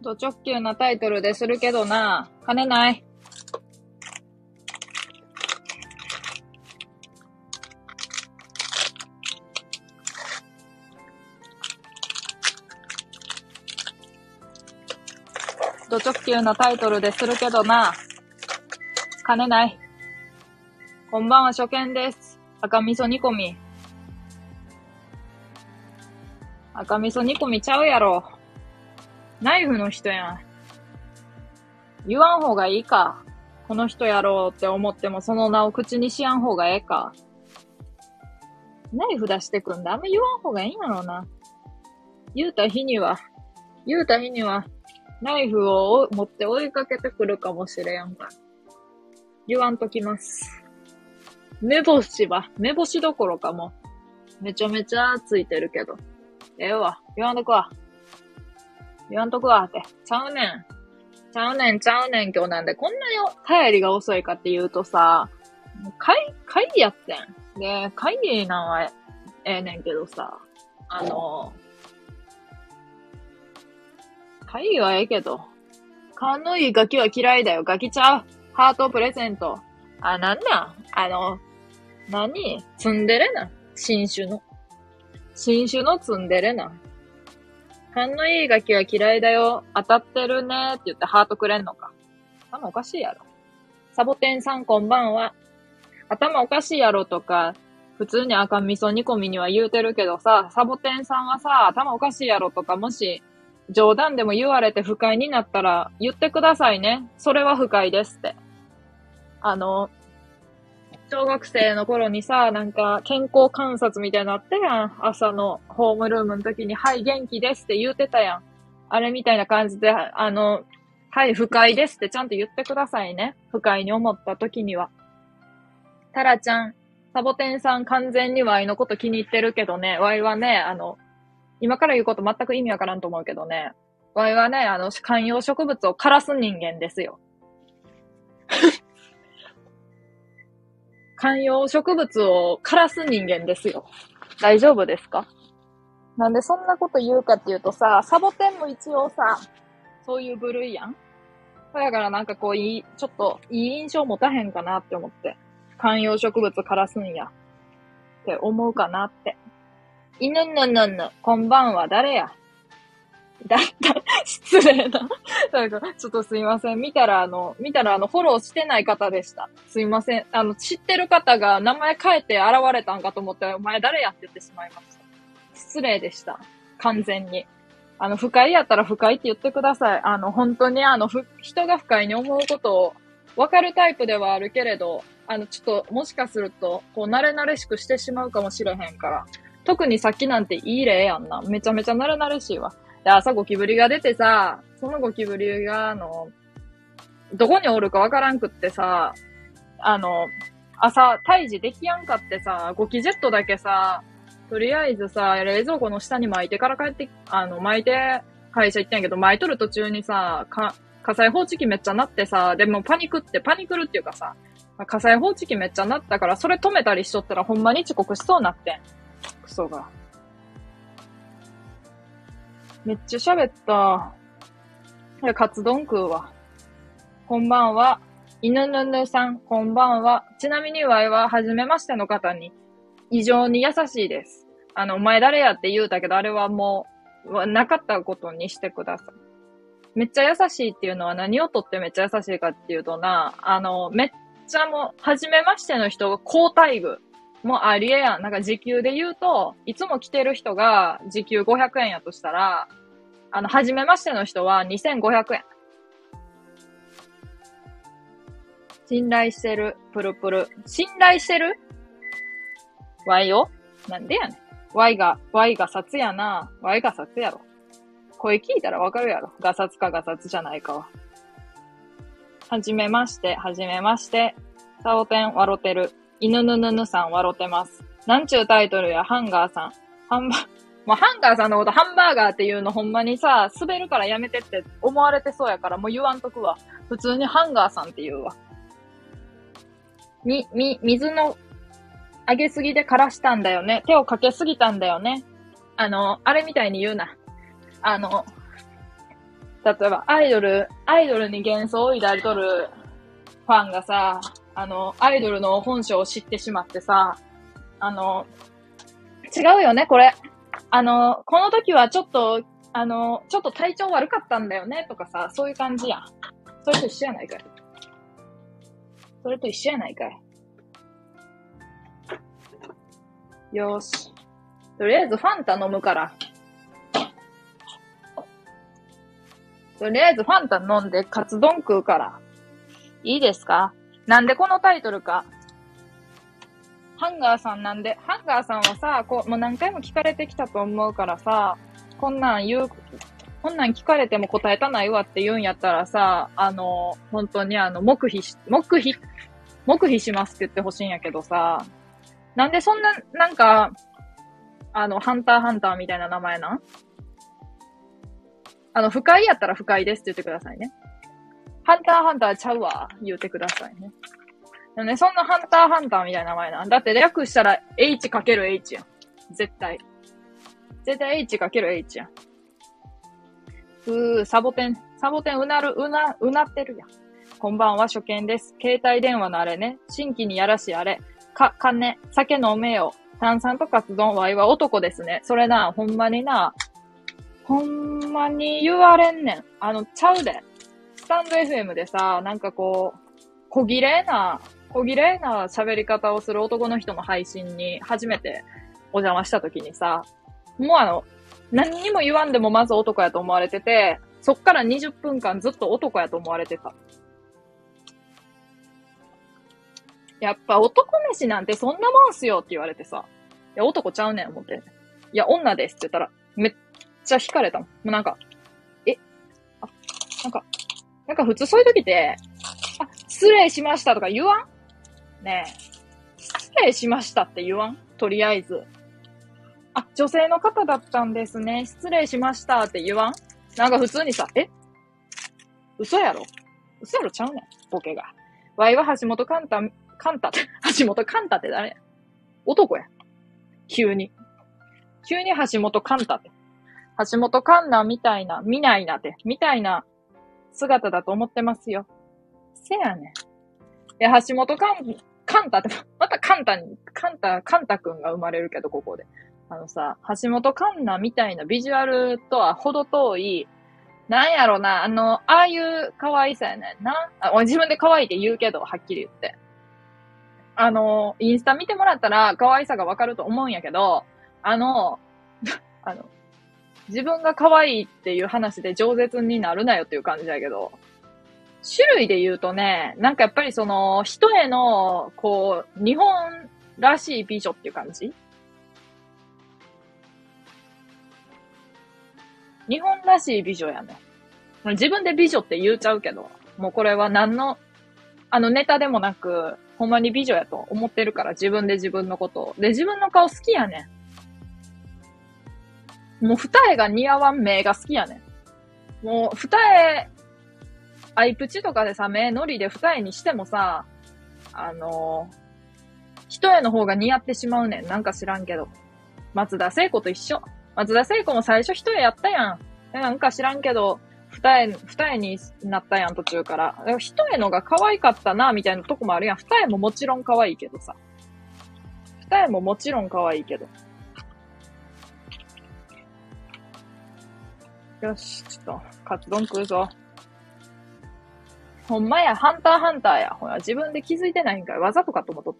ド直球なタイトルでするけどな、金ない。ド直球なタイトルでするけどな、金ない。こんばんは、初見です。赤味噌煮込み。赤味噌煮込みちゃうやろ。ナイフの人やん。言わん方がいいか。この人やろうって思ってもその名を口にしやん方がええか。ナイフ出してくんだ。あんま言わん方がいいんやろうな。言うた日には、言うた日には、ナイフを持って追いかけてくるかもしれんか。言わんときます。目星は、目星どころかも、めちゃめちゃついてるけど。ええわ。言わんとくわ。言わんとくわって。ちゃうねん。ちゃうねん、ちゃうねん今日なんで。こんなよ、帰りが遅いかって言うとさ、会、会議やってん。で、会議なんはえええねんけどさ、あの、会議はええけど、勘のいいガキは嫌いだよ。ガキちゃう。ハートプレゼント。あ、なんなん？あの、何？ツンデレな。新種の。新種のツンデレな。勘のいいガキは嫌いだよ。当たってるねって言ってハートくれんのか。頭おかしいやろ。サボテンさんこんばんは。頭おかしいやろとか、普通に赤味噌煮込みには言うてるけどさ、サボテンさんはさ、頭おかしいやろとか、もし、冗談でも言われて不快になったら言ってくださいね。それは不快ですって。あの、小学生の頃にさ、なんか健康観察みたいなのあったやん。朝のホームルームの時に、はい、元気ですって言うてたやん。あれみたいな感じで、あの、はい、不快ですってちゃんと言ってくださいね。不快に思った時には。タラちゃん、サボテンさん完全にワイのこと気に入ってるけどね、ワイはね、あの、今から言うこと全く意味わからんと思うけどね、ワイはね、あの、観葉植物を枯らす人間ですよ。観葉植物を枯らす人間ですよ。大丈夫ですか？なんでそんなこと言うかっていうとさ、サボテンも一応さ、そういう部類やんだからなんかこういい、ちょっといい印象持たへんかなって思って。観葉植物枯らすんや。って思うかなって。犬ぬぬぬ、こんばんは、誰や？だった、失礼な。なんか、ちょっとすいません。見たら、あの、見たら、あの、フォローしてない方でした。すいません。あの、知ってる方が名前変えて現れたんかと思って、お前誰やってってしまいました。失礼でした。完全に。あの、不快やったら不快って言ってください。あの、本当にあの、ふ、人が不快に思うことを分かるタイプではあるけれど、あの、ちょっと、もしかすると、こう、慣れ慣れしくしてしまうかもしれへんから。特にさっきなんていい例やんな。めちゃめちゃ慣れ慣れしいわ。で、朝ゴキブリが出てさ、そのゴキブリが、あの、どこにおるかわからんくってさ、あの、朝、退治できやんかってさ、ゴキジェットだけさ、とりあえずさ、冷蔵庫の下に巻いてから帰って、あの、巻いて会社行ったんやけど、巻いとる途中にさ、か、火災報知器めっちゃ鳴ってさ、でもパニクって、パニクるっていうかさ、火災報知器めっちゃ鳴ったから、それ止めたりしとったらほんまに遅刻しそうなってん。クソが。めっちゃ喋った。いや、カツ丼食うわ。こんばんは。犬ぬぬさん、こんばんは。ちなみにわいは、初めましての方に、異常に優しいです。あの、お前誰やって言うたけど、あれはもう、なかったことにしてください。めっちゃ優しいっていうのは何をとってめっちゃ優しいかっていうとな、あの、めっちゃもう、初めましての人が高待遇。もうありえやん。なんか時給で言うと、いつも来てる人が時給500円やとしたら、あの、初めましての人は2500円。信頼してる、プルプル。信頼してる ?Y を？なんでやねん。Y が、Y が札やな。Y が札やろ。声聞いたらわかるやろ。ガサツかガサツじゃないかは。はじめまして、はじめまして。サオテン笑ってる。犬ぬぬぬさん笑ってます。なんちゅうタイトルや、ハンガーさん。ハンバ、もうハンガーさんのことハンバーガーっていうのほんまにさ、滑るからやめてって思われてそうやからもう言わんとくわ。普通にハンガーさんって言うわ。み、み、水の上げすぎで枯らしたんだよね。手をかけすぎたんだよね。あの、あれみたいに言うな。あの、例えば、アイドル、アイドルに幻想を抱いとるファンがさ、あの、アイドルの本性を知ってしまってさ、あの、違うよね、これ。あの、この時はちょっと、あの、ちょっと体調悪かったんだよね、とかさ、そういう感じやん。それと一緒やないかい。それと一緒やないかい。よーし。とりあえずファンタ飲むから。とりあえずファンタ飲んでカツ丼食うから。いいですか？なんでこのタイトルか。ハンガーさんなんで、ハンガーさんはさ、こう、もう何回も聞かれてきたと思うからさ、こんなん言う、こんなん聞かれても答えたないわって言うんやったらさ、あの、本当にあの、黙秘し、黙秘、黙秘しますって言ってほしいんやけどさ、なんでそんな、なんか、あの、ハンターハンターみたいな名前なん？あの、不快やったら不快ですって言ってくださいね。ハンターハンターちゃうわ、言うてくださいね。でもね、そんなハンターハンターみたいな名前なん。だって略したら H×H やん。絶対。絶対 H×H やん。うー、サボテン、サボテンうなる、うな、うなってるやん。こんばんは、初見です。携帯電話のあれね。新規にやらしあれ。か、金、酒飲めよ。炭酸とカツ丼、ワイは男ですね。それな、ほんまにな、ほんまに言われんねん。あの、ちゃうで。スタンド FM でさ、なんかこう、小綺麗な、小綺麗な喋り方をする男の人の配信に初めてお邪魔した時にさ、もうあの、何にも言わんでもまず男やと思われてて、そっから20分間ずっと男やと思われてた。やっぱ男飯なんてそんなもんすよって言われてさ、いや男ちゃうねん思って。いや女ですって言ったら、めっちゃ惹かれたもん。もうなんか、えあ、なんか、なんか普通そういう時って、あ、失礼しましたとか言わんねえ。失礼しましたって言わん？とりあえず。あ、女性の方だったんですね。失礼しましたって言わん？なんか普通にさ、え？嘘やろ？嘘やろちゃうねん。ボケが。ワイは橋本カンタ、カンタって、橋本カンタって誰男や。急に。急に橋本カンタって。橋本カンナみたいな、見ないなって、みたいな姿だと思ってますよ。せやねん。いや、橋本カン、カンタって、またカンタに、カンタ、カンタくんが生まれるけど、ここで。あのさ、橋本カンナみたいなビジュアルとは程遠い、なんやろな、あの、ああいう可愛さやねんな。あ自分で可愛いって言うけど、はっきり言って。あの、インスタ見てもらったら可愛さがわかると思うんやけど、あの、あの、自分が可愛いっていう話で饒舌になるなよっていう感じだけど、種類で言うとね、なんかやっぱりその、人への、こう、日本らしい美女っていう感じ？日本らしい美女やね。自分で美女って言うちゃうけど、もうこれは何の、あのネタでもなく、ほんまに美女やと思ってるから自分で自分のことを。で、自分の顔好きやねん。もう二重が似合わん目が好きやねん。もう二重アイプチとかでさ、目のりで二重にしてもさ、あのー、一重の方が似合ってしまうねん。なんか知らんけど。松田聖子と一緒。松田聖子も最初一重やったやん。なんか知らんけど、二重、二重になったやん、途中から。一重のが可愛かったな、みたいなとこもあるやん。二重ももちろん可愛いけどさ。二重ももちろん可愛いけど。よし、ちょっと、カツ丼食うぞ。ほんまや、ハンターハンターや。ほら、自分で気づいてないんかい。わざとかと思っとっ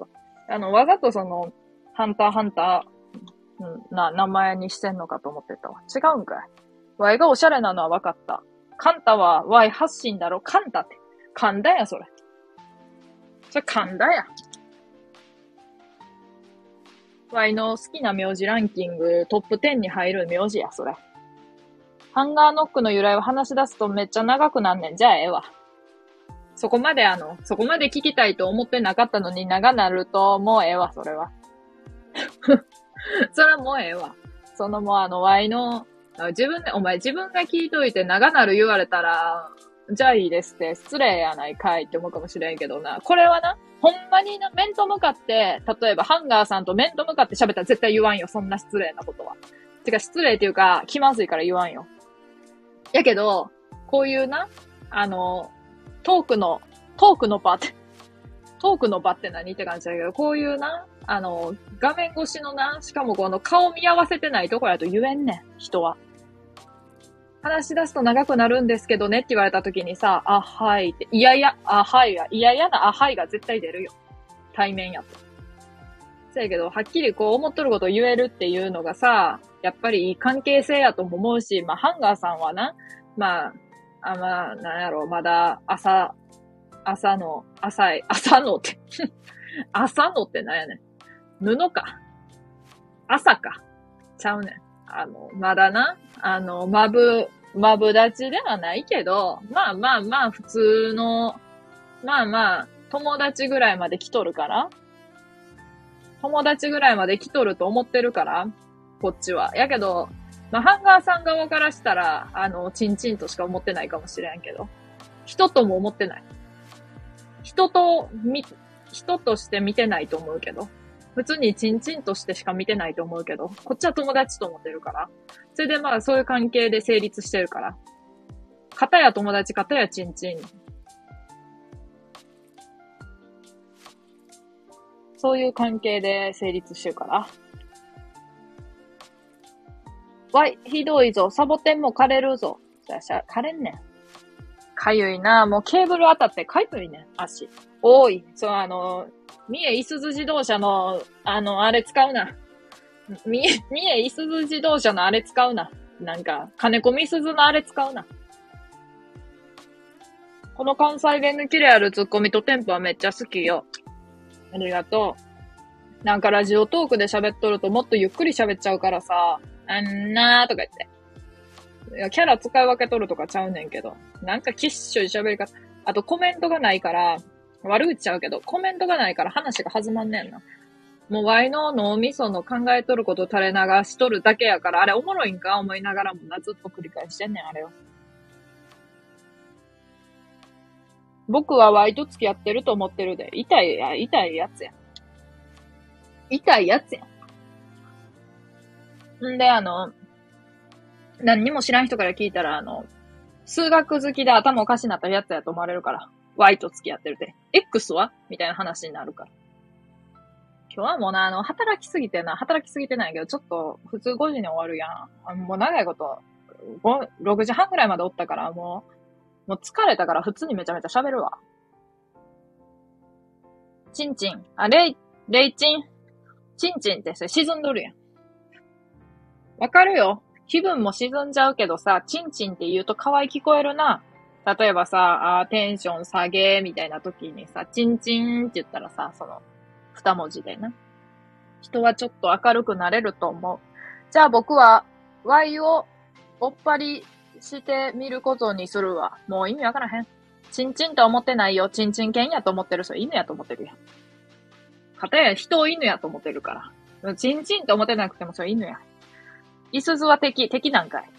た。あの、わざとその、ハンターハンター、な、名前にしてんのかと思ってたわ。違うんかい。ワイがおしゃれなのはわかった。カンタはワイ発信だろ。カンタって。噛んだや、それ。それ噛んだや。ワイの好きな名字ランキングトップ10に入る名字や、それ。ハンガーノックの由来を話し出すとめっちゃ長くなんねん。じゃあええわ。そこまであの、そこまで聞きたいと思ってなかったのに長なると、もうええわ、それは。それはもうええわ。そのもうあの、ワイの、自分で、お前自分が聞いといて長なる言われたら、じゃあいいですって、失礼やないかいって思うかもしれんけどな。これはな、ほんまにな、面と向かって、例えばハンガーさんと面と向かって喋ったら絶対言わんよ、そんな失礼なことは。てか失礼っていうか、気まずいから言わんよ。やけど、こういうな、あの、トークの、トークの場って、トークの場って何って感じだけど、こういうな、あの、画面越しのな、しかもこの顔見合わせてないとこやと言えんねん、人は。話し出すと長くなるんですけどねって言われた時にさ、あ、はいって、いやいや、あ、はいや、いやいやな、あ、はいが絶対出るよ。対面やと。せやけど、はっきりこう思っとることを言えるっていうのがさ、やっぱりいい関係性やとも思うし、まあ、ハンガーさんはな、まあ、あ、まあ、なんやろ、まだ朝、朝の、朝い、朝のって 朝のってなんやねん。布か。朝か。ちゃうねん。あの、まだな、あの、まぶ、まぶ立ちではないけど、まあまあまあ、普通の、まあまあ、友達ぐらいまで来とるから、友達ぐらいまで来とると思ってるから、こっちは。やけど、まあ、ハンガーさん側からしたら、あの、チンチンとしか思ってないかもしれんけど、人とも思ってない。人と、み、人として見てないと思うけど。普通にチンチンとしてしか見てないと思うけど、こっちは友達と思ってるから。それでまあそういう関係で成立してるから。片や友達、片やチンチン。そういう関係で成立してるから。わい、ひどいぞ。サボテンも枯れるぞ。じゃあ、しゃ、枯れんねん。かゆいな。もうケーブル当たってかゆいねん、足。多い。そう、あの、三重いすず自動車の、あの、あれ使うな。三重、三重いすず自動車のあれ使うな。なんか、金子みすずのあれ使うな。この関西弁のキレあるツッコミとテンポはめっちゃ好きよ。ありがとう。なんかラジオトークで喋っとるともっとゆっくり喋っちゃうからさ、あんなーとか言って。いや、キャラ使い分けとるとかちゃうねんけど。なんかキッシュに喋り方。あとコメントがないから、悪口ちゃうけど、コメントがないから話が弾まんねんな。もうワイの脳みその考えとること垂れ流しとるだけやから、あれおもろいんか？思いながらもな、ずっと繰り返してんねん、あれは。僕はワイと付き合ってると思ってるで。痛いや、痛いやつや。痛いやつや。んで、あの、何にも知らん人から聞いたら、あの、数学好きで頭おかしになったやつやと思われるから。Y と付き合ってるで。X は？みたいな話になるから。今日はもうな、あの、働きすぎてな、働きすぎてないけど、ちょっと、普通5時に終わるやん。もう長いこと、6時半ぐらいまでおったから、もう、もう疲れたから普通にめちゃめちゃ喋るわ。チンチン。あ、レイ、レイチン。チンチンってそれ沈んどるやん。わかるよ。気分も沈んじゃうけどさ、チンチンって言うと可愛い聞こえるな。例えばさ、あテンション下げみたいな時にさ、チンチンって言ったらさ、その、二文字でな。人はちょっと明るくなれると思う。じゃあ僕は、Y をおっぱりしてみることにするわ。もう意味わからへん。チンチンと思ってないよ。チンチン犬やと思ってる人、犬やと思ってるやん。かたや人を犬やと思ってるから。チンチンと思ってなくてもそれ犬や。イスズは敵、敵なんかい。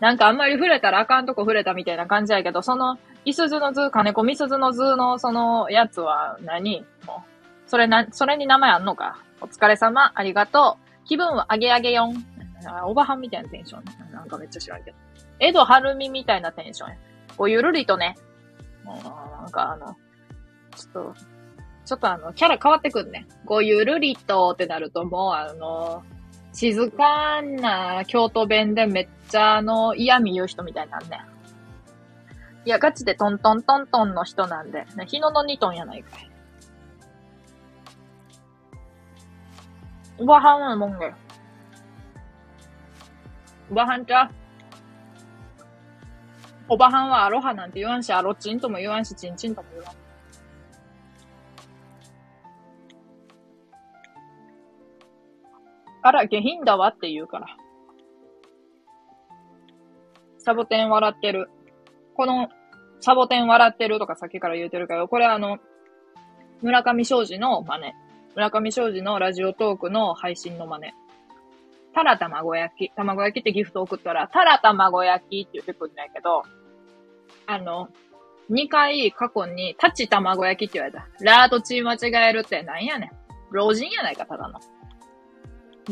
なんかあんまり触れたらあかんとこ触れたみたいな感じやけど、その、いすずの図、金子みすずの図のそのやつは何？もう、それな、それに名前あんのか？お疲れ様、ありがとう。気分は上げ上げよん。おばはんみたいなテンション。なんかめっちゃ知らんけど。江戸晴美みたいなテンションや。こうゆるりとね。もう、なんかあの、ちょっと、ちょっとあの、キャラ変わってくんね。こうゆるりとってなるともうあの、静かな京都弁でめっちゃあの嫌味言う人みたいなんね。いや、ガチでトントントントンの人なんで、ね、日野の2トンやないかい。おばはんはもんげ。おばはんちゃおばはんはアロハなんて言わんし、アロチンとも言わんし、チンチンとも言わん。あら、下品だわって言うから。サボテン笑ってる。この、サボテン笑ってるとかさっきから言うてるけど、これあの、村上正治の真似。村上正治のラジオトークの配信の真似。たら卵焼き。卵焼きってギフト送ったら、たら卵焼きって言ってくるんだけど、あの、2回過去に、タチ卵焼きって言われた。ラーとチー間違えるってなんやねん。老人やないか、ただの。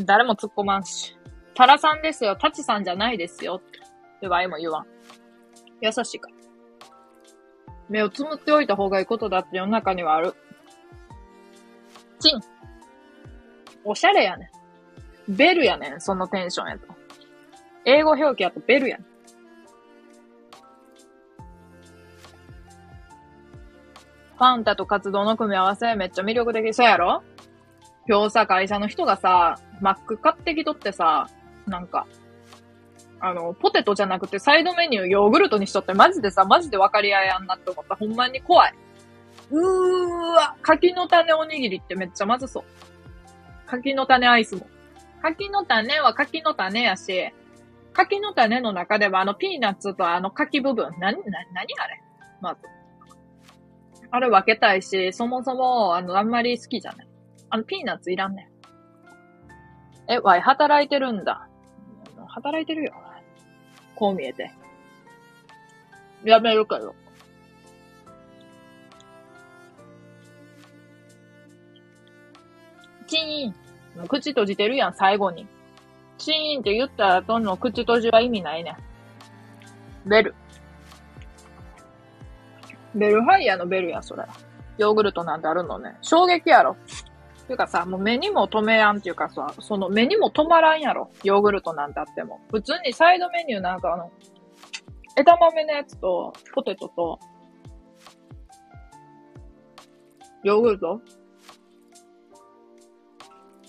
誰も突っ込まんし。タラさんですよ。タチさんじゃないですよ。って場合も言わん。優しいから。目をつむっておいた方がいいことだって世の中にはある。チン。おしゃれやねん。ベルやねん、そのテンションやと。英語表記やとベルやねん。ファンタと活動の組み合わせめっちゃ魅力的そうやろ？今日さ、会社の人がさ、マック買ってきとってさ、なんか、あの、ポテトじゃなくてサイドメニューヨーグルトにしとってマジでさ、マジで分かり合いやんなって思った。ほんまに怖い。うーわ、柿の種おにぎりってめっちゃまずそう。柿の種アイスも。柿の種は柿の種やし、柿の種の中ではあのピーナッツとあの柿部分、な、な、何あれ？まず。あれ分けたいし、そもそも、あの、あんまり好きじゃない。あの、ピーナッツいらんねん。え、わい、働いてるんだ。働いてるよ。こう見えて。やめるかよ。チーン。口閉じてるやん、最後に。チーンって言った後の口閉じは意味ないねん。ベル。ベルファイヤーのベルや、それ。ヨーグルトなんてあるのね。衝撃やろ。ていうかさ、もう目にも止めやんっていうかさ、その目にも止まらんやろ。ヨーグルトなんてあっても。普通にサイドメニューなんかあの、枝豆のやつと、ポテトと、ヨーグルト？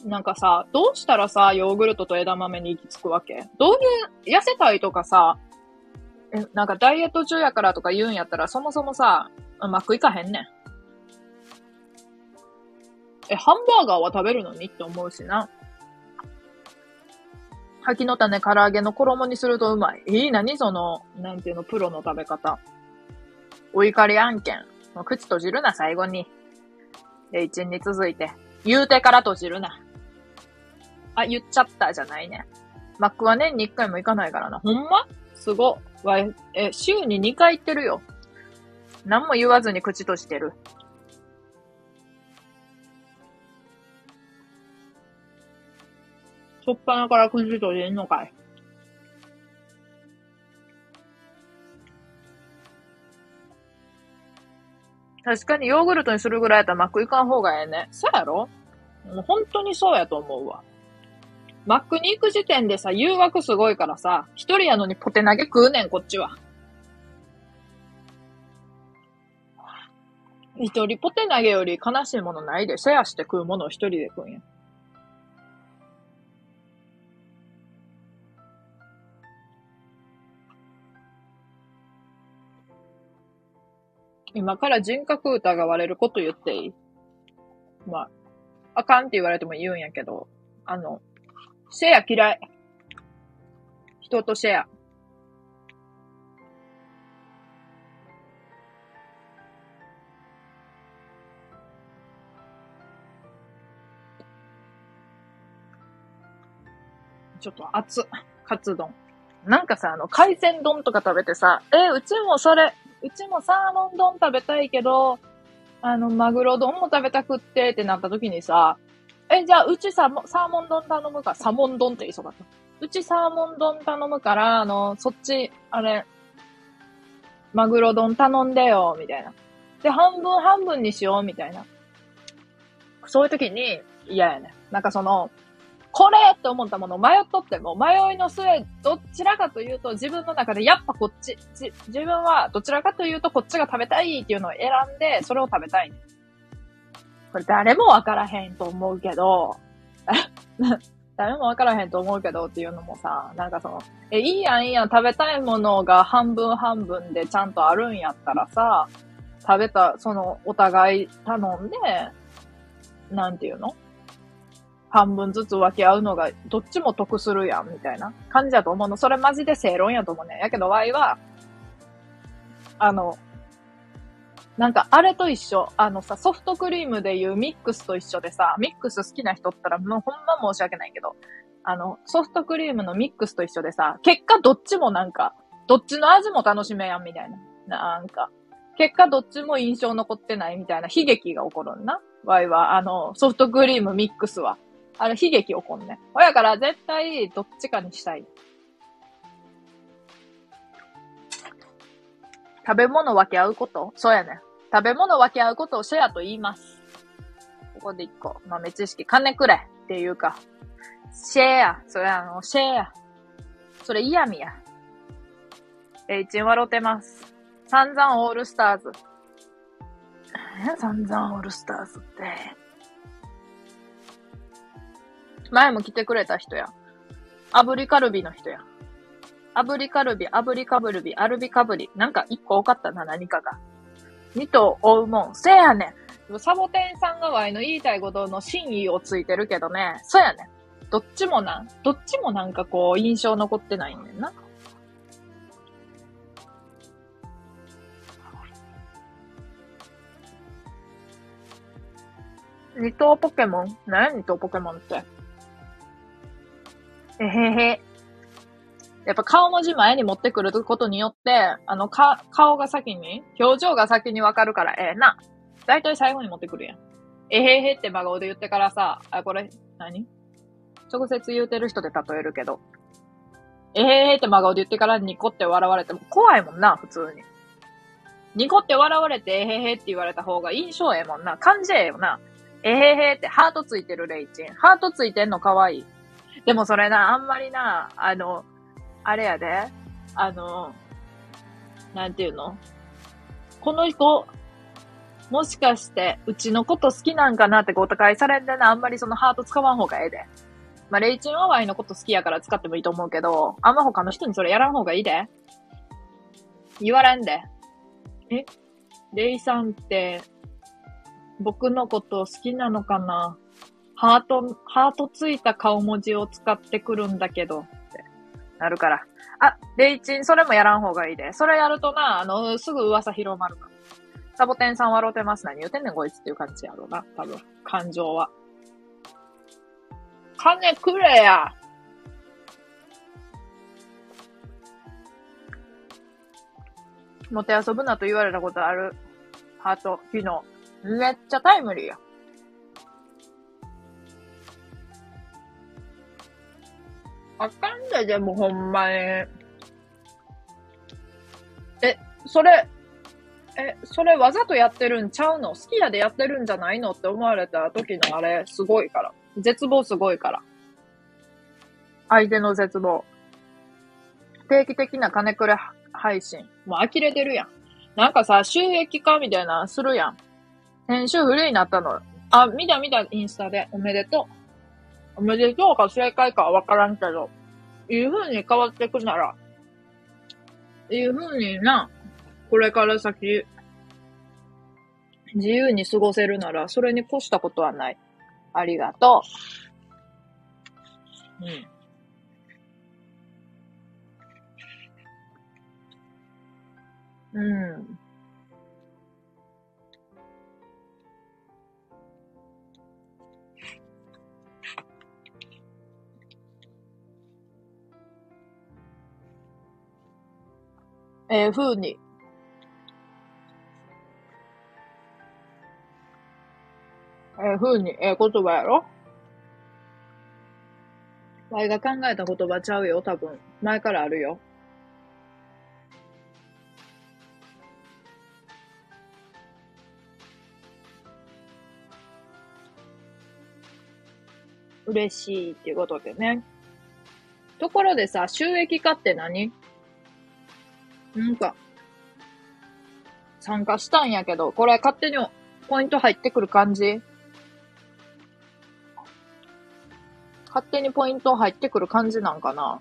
なんかさ、どうしたらさ、ヨーグルトと枝豆に行き着くわけ？どういう、痩せたいとかさ、なんかダイエット中やからとか言うんやったら、そもそもさ、うまくいかへんねん。え、ハンバーガーは食べるのにって思うしな。柿の種唐揚げの衣にするとうまい。いい、何？その、なんていうの、プロの食べ方。お怒り案件。もう口閉じるな、最後に。で、一に続いて。言うてから閉じるな。あ、言っちゃったじゃないね。マックは年に1回も行かないからな。ほんま？すご。わえ、週に2回行ってるよ。何も言わずに口閉じてる。しょっぱなから口閉じんのかい？確かにヨーグルトにするぐらいやったらマック行かん方がええね。そうやろ？もう本当にそうやと思うわ。マックに行く時点でさ、誘惑すごいからさ、一人やのにポテ投げ食うねん、こっちは。一人ポテ投げより悲しいものないで、シェアして食うものを一人で食うんや。今から人格疑われること言っていい？まあ、あかんって言われても言うんやけど、あの、シェア嫌い。人とシェア。ちょっと熱、カツ丼。なんかさ、あの、海鮮丼とか食べてさ、えうちもそれ、うちもサーモン丼食べたいけど、あの、マグロ丼も食べたくってってなった時にさ、え、じゃあ、うちサーモン丼頼むか、サモン丼って言いそうだった。うちサーモン丼頼むから、あの、そっち、あれ、マグロ丼頼んでよ、みたいな。で、半分半分にしよう、みたいな。そういう時に、嫌やね。なんかその、これって思ったものを迷っとっても、迷いの末、どちらかというと自分の中でやっぱこっち、自分はどちらかというとこっちが食べたいっていうのを選んで、それを食べたい。これ誰もわからへんと思うけど、誰もわからへんと思うけどっていうのもさ、なんかその、え、いいやんいいやん、食べたいものが半分半分でちゃんとあるんやったらさ、食べた、その、お互い頼んで、なんていうの？半分ずつ分け合うのが、どっちも得するやん、みたいな感じだと思うの。それマジで正論やと思うね。やけど、ワイは、あの、なんか、あれと一緒。あのさ、ソフトクリームでいうミックスと一緒でさ、ミックス好きな人ったら、もうほんま申し訳ないけど、あの、ソフトクリームのミックスと一緒でさ、結果どっちもなんか、どっちの味も楽しめやん、みたいな。なんか、結果どっちも印象残ってないみたいな悲劇が起こるんな。ワイは、あの、ソフトクリームミックスは。あれ、悲劇起こんね。ほやから絶対どっちかにしたい。食べ物分け合うこと？そうやね。食べ物分け合うことをシェアと言います。ここで一個豆知識。金くれっていうか、シェア。それあの、シェア。それ嫌味や。え、一笑ってます。散々オールスターズ。え散々オールスターズって。前も来てくれた人や。炙りカルビの人や。炙りカルビ、炙りカブルビ、アルビカブリ。なんか一個多かったな、何かが。二頭追うもん。せやねん。サボテンさんがワイの言いたいことの真意をついてるけどね。そやねん。どっちもな、どっちもなんかこう、印象残ってないんだよな。二頭ポケモン？何や二頭ポケモンって？えへへ。やっぱ顔文字前に持ってくることによって、あの、か、顔が先に、表情が先にわかるからええな。だいたい最後に持ってくるやん。えへへって真顔で言ってからさ、あ、これ、何？直接言うてる人で例えるけど。えへへって真顔で言ってからニコって笑われても怖いもんな、普通に。ニコって笑われて、えへへって言われた方が印象ええもんな。感じええよな。えへへってハートついてるレイチン。ハートついてんの可愛い。でもそれな、あんまりな、あの、あれやで、あの、なんていうの？この子、もしかして、うちのこと好きなんかなってご高いされんでな、あんまりそのハート使わん方がええで。まあ、レイチンはワイのこと好きやから使ってもいいと思うけど、あんま他の人にそれやらん方がいいで。言われんで。え？レイさんって、僕のこと好きなのかな？ハート、ハートついた顔文字を使ってくるんだけど、ってなるから。あ、レイチン、それもやらん方がいいで。それやるとな、あの、すぐ噂広まるから。サボテンさん笑うてます。何言うてんねん、こいつっていう感じやろうな。多分。感情は。金くれや。もて遊ぶなと言われたことある。ハート、昨日。めっちゃタイムリーや。あかんで、でもほんまに。え、それ、え、それわざとやってるんちゃうの？好きやでやってるんじゃないのって思われた時のあれ、すごいから。絶望すごいから。相手の絶望。定期的な金くれ配信。もう呆れてるやん。なんかさ、収益化みたいなするやん。編集フリーになったの。あ、見た見た、インスタで。おめでとう。おめでとうか正解かわからんけど、いい風に変わっていくなら、いい風にな、これから先、自由に過ごせるなら、それに越したことはない。ありがとう。うん。うん。えー、風に。えー、風に、えー、言葉やろ？わいが考えた言葉ちゃうよ、多分。前からあるよ。嬉しいっていうことでね。ところでさ、収益化って何？なんか、参加したんやけど、これ勝手にポイント入ってくる感じ？勝手にポイント入ってくる感じなんかな？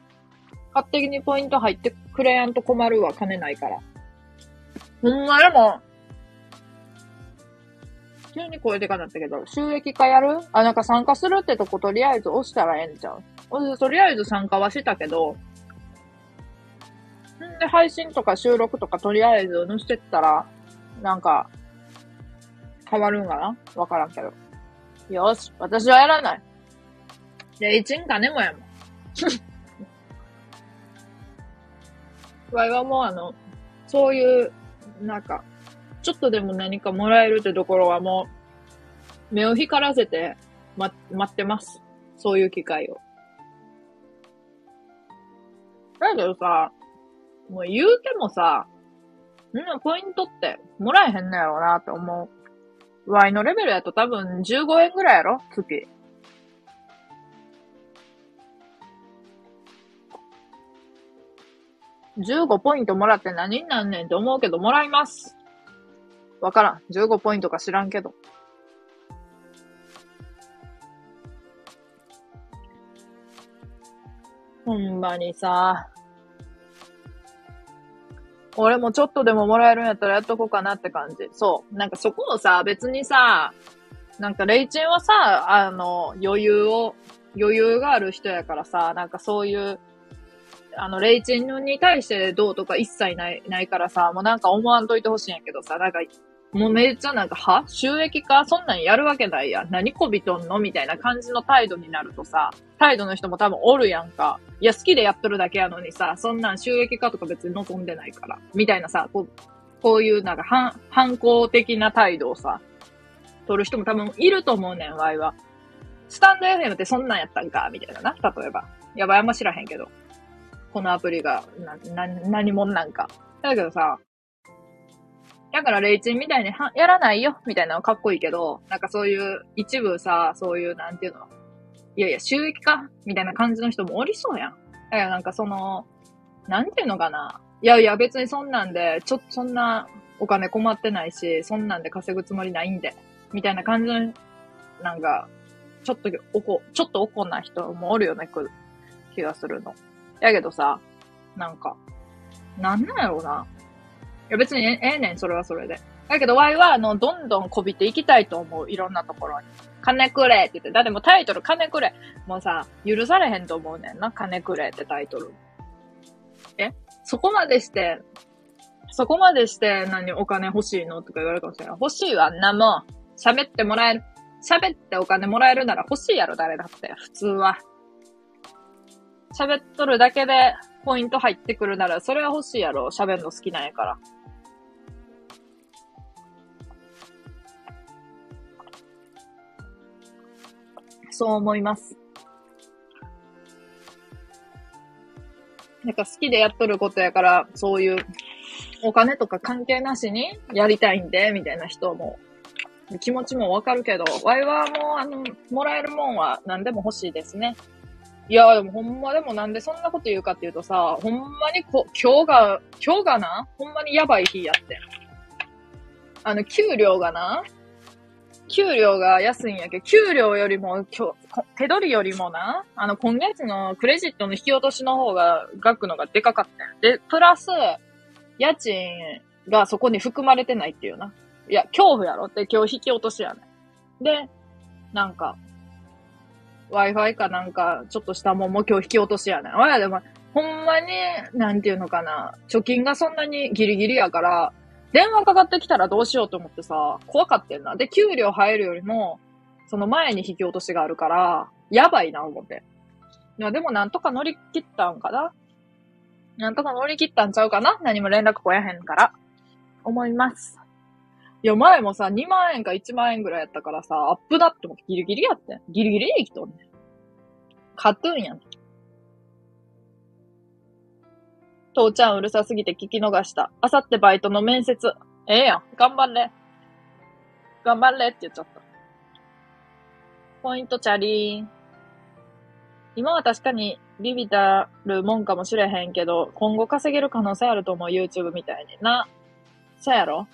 勝手にポイント入ってくれやんと困るわ、金ないから。ほんまでも、急に声でかなったけど、収益化やる？あ、なんか参加するってとことりあえず押したらええんちゃう？とりあえず参加はしたけど、で、配信とか収録とかとりあえず載せてったら、なんか、変わるんかな？わからんけど。よし、私はやらない。で、一円金もやもん。わいはもうあの、そういう、なんか、ちょっとでも何かもらえるってところはもう、目を光らせて、ま、待ってます。そういう機会を。だけどさ、もう言うてもさ、みんポイントってもらえへんのやろうなって思う。Y のレベルやと多分15円ぐらいやろ月。15ポイントもらって何になんねんって思うけど、もらいます。わからん。15ポイントか知らんけど。ほんまにさ。俺もちょっとでももらえるんやったらやっとこうかなって感じ。そう。なんかそこをさ、別にさ、なんかレイチンはさ、あの、余裕を、余裕がある人やからさ、なんかそういう、あの、レイチンに対してどうとか一切ない、ないからさ、もうなんか思わんといてほしいんやけどさ、なんか、もうめっちゃなんか、は収益化そんなんやるわけないや。何こびとんのみたいな感じの態度になるとさ、態度の人も多分おるやんか。いや、好きでやっとるだけやのにさ、そんなん収益化とか別に望んでないから。みたいなさ、こう、こういうなんか反、反抗的な態度をさ、取る人も多分いると思うねん、ワイは。スタンド FM ってそんなんやったんか？みたいなな、例えば。やばい、あんま知らへんけど。このアプリが、な、な、何者なんか。だけどさ、だからレイチンみたいにはやらないよ、みたいなのかっこいいけど、なんかそういう一部さ、そういうなんていうの、いやいや収益化みたいな感じの人もおりそうやん。だからなんかその、なんていうのかな。いやいや別にそんなんで、ちょっとそんなお金困ってないし、そんなんで稼ぐつもりないんで、みたいな感じの、なんか、ちょっとおこ、ちょっとおこな人もおるよね、く気がするの。やけどさ、なんか、なんなんやろうな。いや別にええねん、それはそれで。だけど、ワイは、あの、どんどんこびていきたいと思う。いろんなところに。金くれって言って。だってもうタイトル、金くれ。もうさ、許されへんと思うねんな。金くれってタイトル。え？そこまでして、そこまでして何お金欲しいのとか言われるかもしれない。欲しいわ、んなもん喋ってもらえ。喋ってお金もらえるなら欲しいやろ、誰だって。普通は。喋っとるだけでポイント入ってくるなら、それは欲しいやろ。喋るの好きなんやから。そう思います。なんか好きでやっとることやから、そういうお金とか関係なしにやりたいんで、みたいな人も、気持ちもわかるけど、ワイはもう、あの、もらえるもんは何でも欲しいですね。いや、でもほんまでもなんでそんなこと言うかっていうとさ、ほんまにこ、今日が、今日がな、ほんまにやばい日やって。あの、給料がな、給料が安いんやけど、給料よりも、今日、手取りよりもな、あの、今月のクレジットの引き落としの方が、額のがでかかったんで、プラス、家賃がそこに含まれてないっていうな。いや、恐怖やろって今日引き落としやね。で、なんか、Wi-Fi かなんか、ちょっとしたもんも今日引き落としやねん。わやでも、ほんまに、なんていうのかな、貯金がそんなにギリギリやから、電話かかってきたらどうしようと思ってさ、怖かってんな。で、給料入るよりも、その前に引き落としがあるから、やばいな、思って。いや、でもなんとか乗り切ったんかななんとか乗り切ったんちゃうかな何も連絡来やへんから。思います。いや、前もさ、2万円か1万円ぐらいやったからさ、アップだってもギリギリやってん。ギリギリで生きとんねん。カトゥーンやん。父ちゃんうるさすぎて聞き逃した。あさってバイトの面接。ええやん。頑張れ。頑張れって言っちゃった。ポイントチャリーン。今は確かにビビたるもんかもしれへんけど、今後稼げる可能性あると思う YouTube みたいにな。そうやろ？ん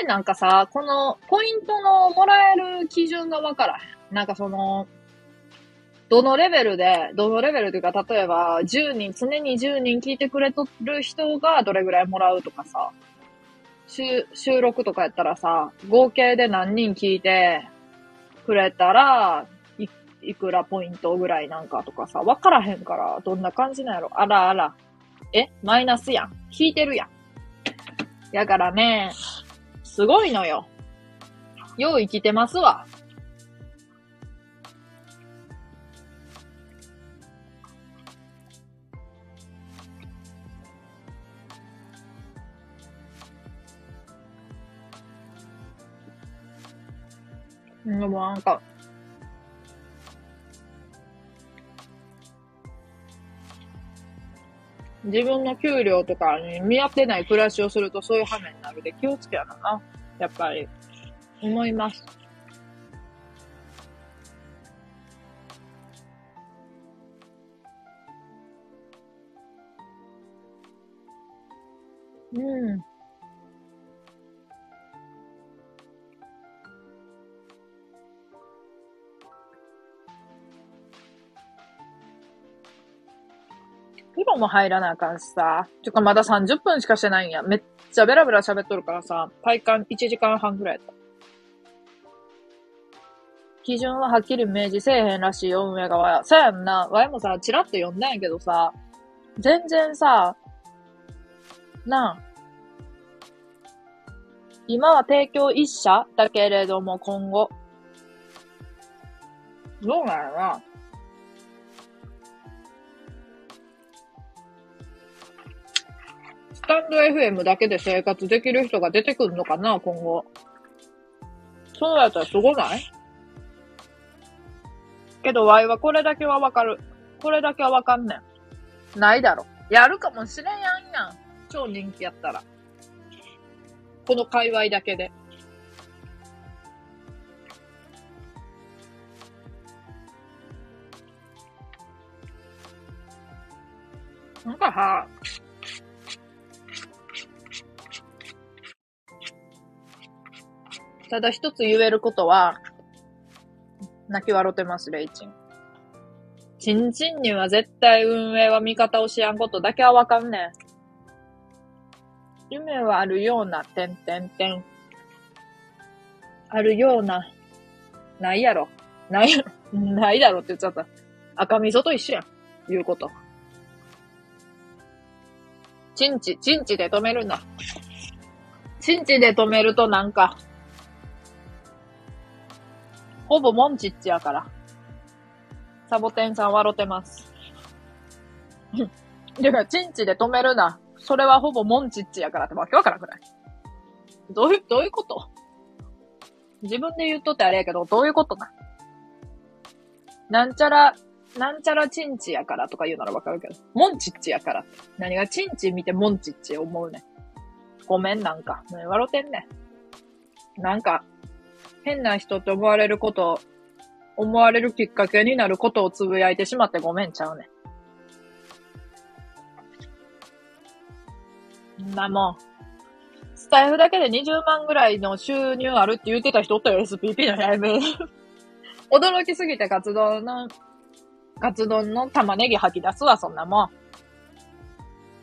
でなんかさ、このポイントのもらえる基準がわからへん。なんかその、どのレベルで、どのレベルというか、例えば、10人、常に10人聞いてくれとる人がどれぐらいもらうとかさ、収収録とかやったらさ、合計で何人聞いてくれたら、い、いくらポイントぐらいなんかとかさ、わからへんから、どんな感じなんやろ？あらあら。え？マイナスやん。聞いてるやん。やからね、すごいのよ。よう生きてますわ。でもなんか、自分の給料とかに見合ってない暮らしをするとそういう羽目になるで気をつけやなな。やっぱり。思います。うん。風呂も入らなあかんしさ。てかまだ30分しかしてないんや。めっちゃベラベラ喋っとるからさ、体感1時間半くらいやった。基準ははっきり明示せえへんらしいよ、運営側や。さやんな。わいもさ、チラッと読んだんやけどさ、全然さ、なあ。今は提供一社だけれども今後。どうなのな。スタンド FM だけで生活できる人が出てくるのかな、今後。そうやったらすごない？けど、ワイはこれだけはわかる。これだけはわかんねん。ないだろ。やるかもしれんやんやん。超人気やったら。この界隈だけで。なんかさ、ただ一つ言えることは、泣き笑ってます、レイチン。チンチンには絶対運営は味方をしやんことだけはわかんねん。夢はあるような、てんてんてん。あるような、ないやろ。ないやろ。ないだろって言っちゃった。赤味噌と一緒やん。言うこと。チンチ、チンチで止めるんだ。チンチで止めるとなんか、ほぼモンチッチやから。サボテンさん笑ってます。だから、チンチで止めるな。それはほぼモンチッチやからってわけわからんくない？どういう、どういうこと？自分で言っとってあれやけど、どういうことななんちゃら、なんちゃらチンチやからとか言うならわかるけど、モンチッチやから何がチンチ見てモンチッチ思うねごめんなんか。笑ってんねなんか、変な人って思われること、思われるきっかけになることをつぶやいてしまってごめんちゃうね。なもん。スタイフだけで20万ぐらいの収入あるって言ってた人おったよ、SPP のライブ。驚きすぎて活動の、活動の玉ねぎ吐き出すわ、そんなもん。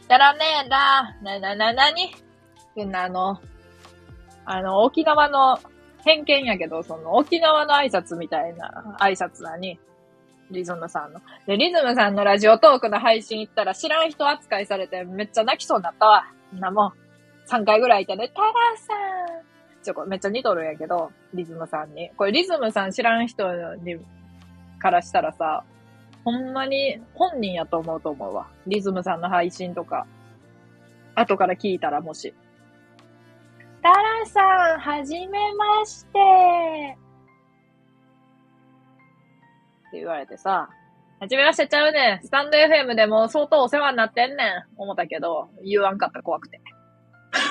やらねえだ。な、な、な、なに？あの、あの、沖縄の偏見やけど、その沖縄の挨拶みたいな挨拶なに、リズムさんの。で、リズムさんのラジオトークの配信行ったら知らん人扱いされてめっちゃ泣きそうになったわ。なもん。3回ぐらいいたね。タラさんちょ、これめっちゃ似とるんやけど、リズムさんに。これリズムさん知らん人に、からしたらさ、ほんまに本人やと思うと思うわ。リズムさんの配信とか、後から聞いたらもし。タラさん、はじめまして。って言われてさ、はじめましてちゃうねん。スタンド FM でも相当お世話になってんねん。思ったけど、言わんかった怖くて。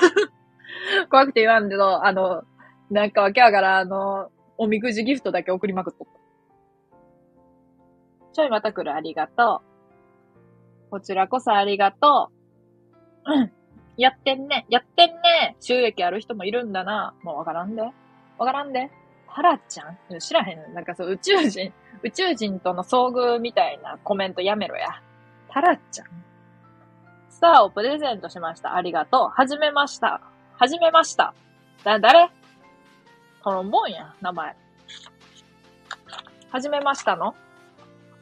怖くて言わんけど、あの、なんかわけわからあの、おみくじギフトだけ送りまくっとった。ちょいまた来るありがとう。こちらこそありがとう。やってんね。やってんね。収益ある人もいるんだな。もうわからんで。わからんで。タラちゃん？知らへん。なんかそう、宇宙人、宇宙人との遭遇みたいなコメントやめろや。タラちゃん？スターをプレゼントしました。ありがとう。はじめました。はじめました。だ、誰？トロンボンや、名前。はじめましたの？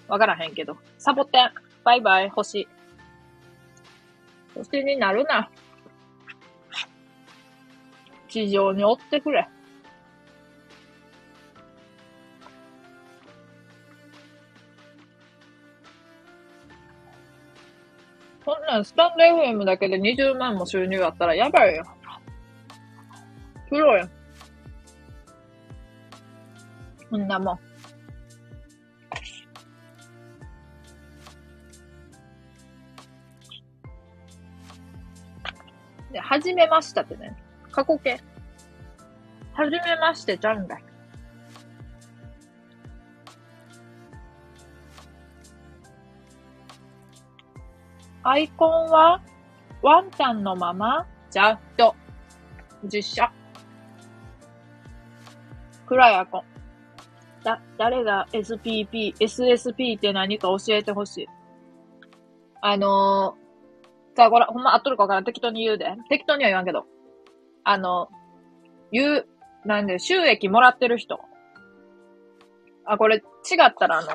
わからへんけど。サボテン。バイバイ、星。星になるな。地上に追ってくれ。そんなんスタンド FM だけで20万も収入あったらやばいよ。プロや。こんなもん。で、はじめましたってね。過去形。はじめましてちゃんだ。アイコンはワンちゃんのままじゃと。実写。クラヤコン。だ、誰が SPP、SSP って何か教えてほしい。あのー、さあ、これ、ほんま合っとるかわからん。適当に言うで。適当には言わんけど。あの、言う、なんで、収益もらってる人。あ、これ、違ったらあの、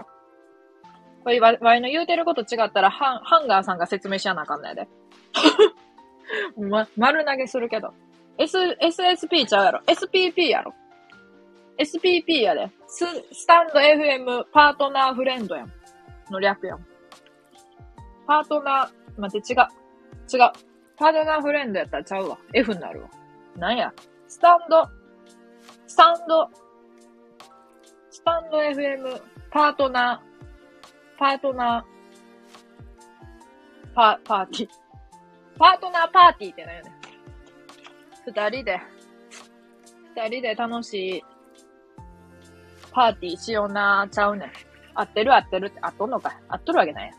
これ、わ、わいの言うてること違ったら、ハン、ハンガーさんが説明しやなあかんないで。ま、丸投げするけど。S、SSP ちゃうやろ。SPP やろ。SPP やで。ス、スタンド FM パートナーフレンドやん。の略やん。パートナー、待って、違う。違う。パートナーフレンドやったらちゃうわ。F になるわ。なんや。スタンド、スタンド、スタンド FM パートナー、パートナー、パ、パーティー。パートナーパーティーって何やねん。二人で、二人で楽しいパーティーしようなちゃうねん。合ってる合ってるって、合っとんのかい合っとるわけない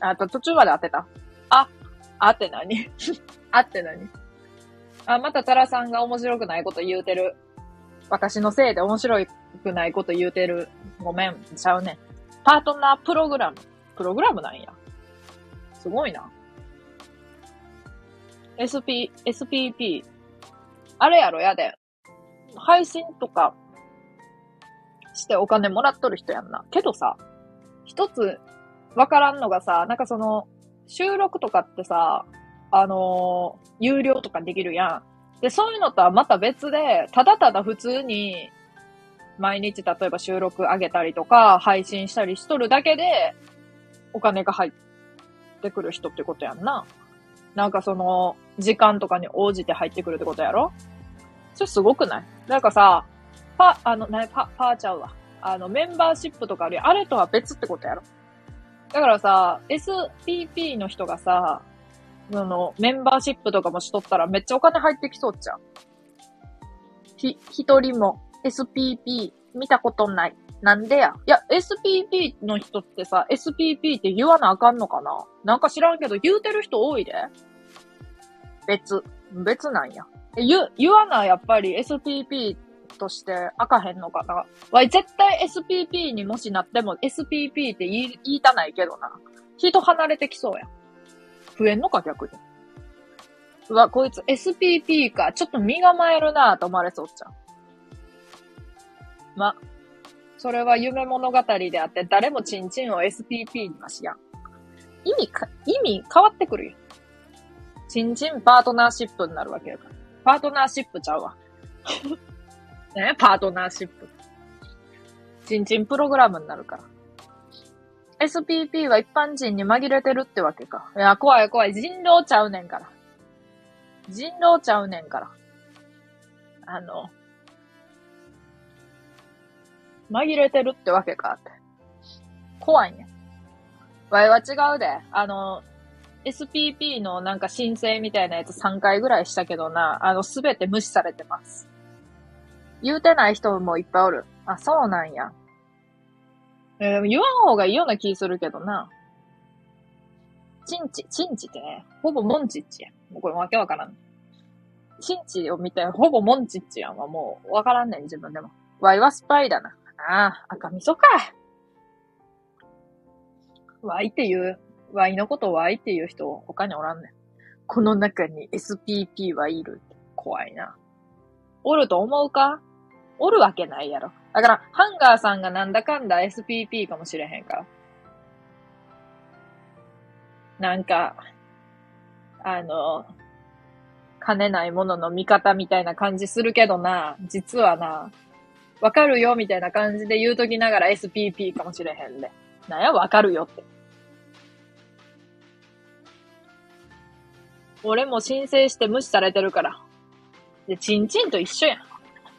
や。あと途中まで合ってたあ、あって何？あって何？あ、またタラさんが面白くないこと言うてる。私のせいで面白くないこと言うてる。ごめん、ちゃうね。パートナープログラム。プログラムなんや。すごいな。SP、SPP。あれやろ、やで。配信とかしてお金もらっとる人やんな。けどさ、一つわからんのがさ、なんかその、収録とかってさ、あのー、有料とかできるやん。で、そういうのとはまた別で、ただただ普通に、毎日例えば収録上げたりとか、配信したりしとるだけで、お金が入ってくる人ってことやんな。なんかその、時間とかに応じて入ってくるってことやろそれすごくない？なんかさ、パ、あの、なパ、パーちゃうわ。あの、メンバーシップとかあるあれとは別ってことやろだからさ、SPP の人がさ、その、メンバーシップとかもしとったらめっちゃお金入ってきそうじゃん。ひ、一人も SPP 見たことない。なんでやいや、SPP の人ってさ、SPP って言わなあかんのかな？なんか知らんけど、言うてる人多いで。別。別なんや。言、言わな、やっぱり SPP として開かへんのかな。わい、絶対 SPP にもしなっても SPP って言い、言いたないけどな。人離れてきそうや。増えんのか、逆に。うわ、こいつ SPP か。ちょっと身構えるなぁと思われそうじゃん。ま、それは夢物語であって、誰もチンチンを SPP にはしやん。意味か、意味変わってくるよ。チンチンパートナーシップになるわけやから。パートナーシップちゃうわ。ねパートナーシップ。チンチンプログラムになるから。SPP は一般人に紛れてるってわけか。いや、怖い怖い。人狼ちゃうねんから。人狼ちゃうねんから。あの、紛れてるってわけかって。怖いね。わいは違うで。あの、SPP のなんか申請みたいなやつ3回ぐらいしたけどな、あの、すべて無視されてます。言うてない人もいっぱいおる。あ、そうなんや。えー、でも言わん方がいいような気するけどな。チンチ、チンチってね、ほぼモンチッチや。もうこれわけわからん。チンチを見て、ほぼモンチッチやんはもうわからんねん、自分でも。ワイはスパイだな。ああ、赤味噌か。ワイっていう、ワイのことワイっていう人他におらんねん。この中に SPP はいる。怖いな。おると思うか？おるわけないやろ。だから、ハンガーさんがなんだかんだ SPP かもしれへんから。なんか、あの、兼ねないものの見方みたいな感じするけどな、実はな、わかるよみたいな感じで言うときながら SPP かもしれへんで。なんや、わかるよって。俺も申請して無視されてるから。で、チンチンと一緒やん。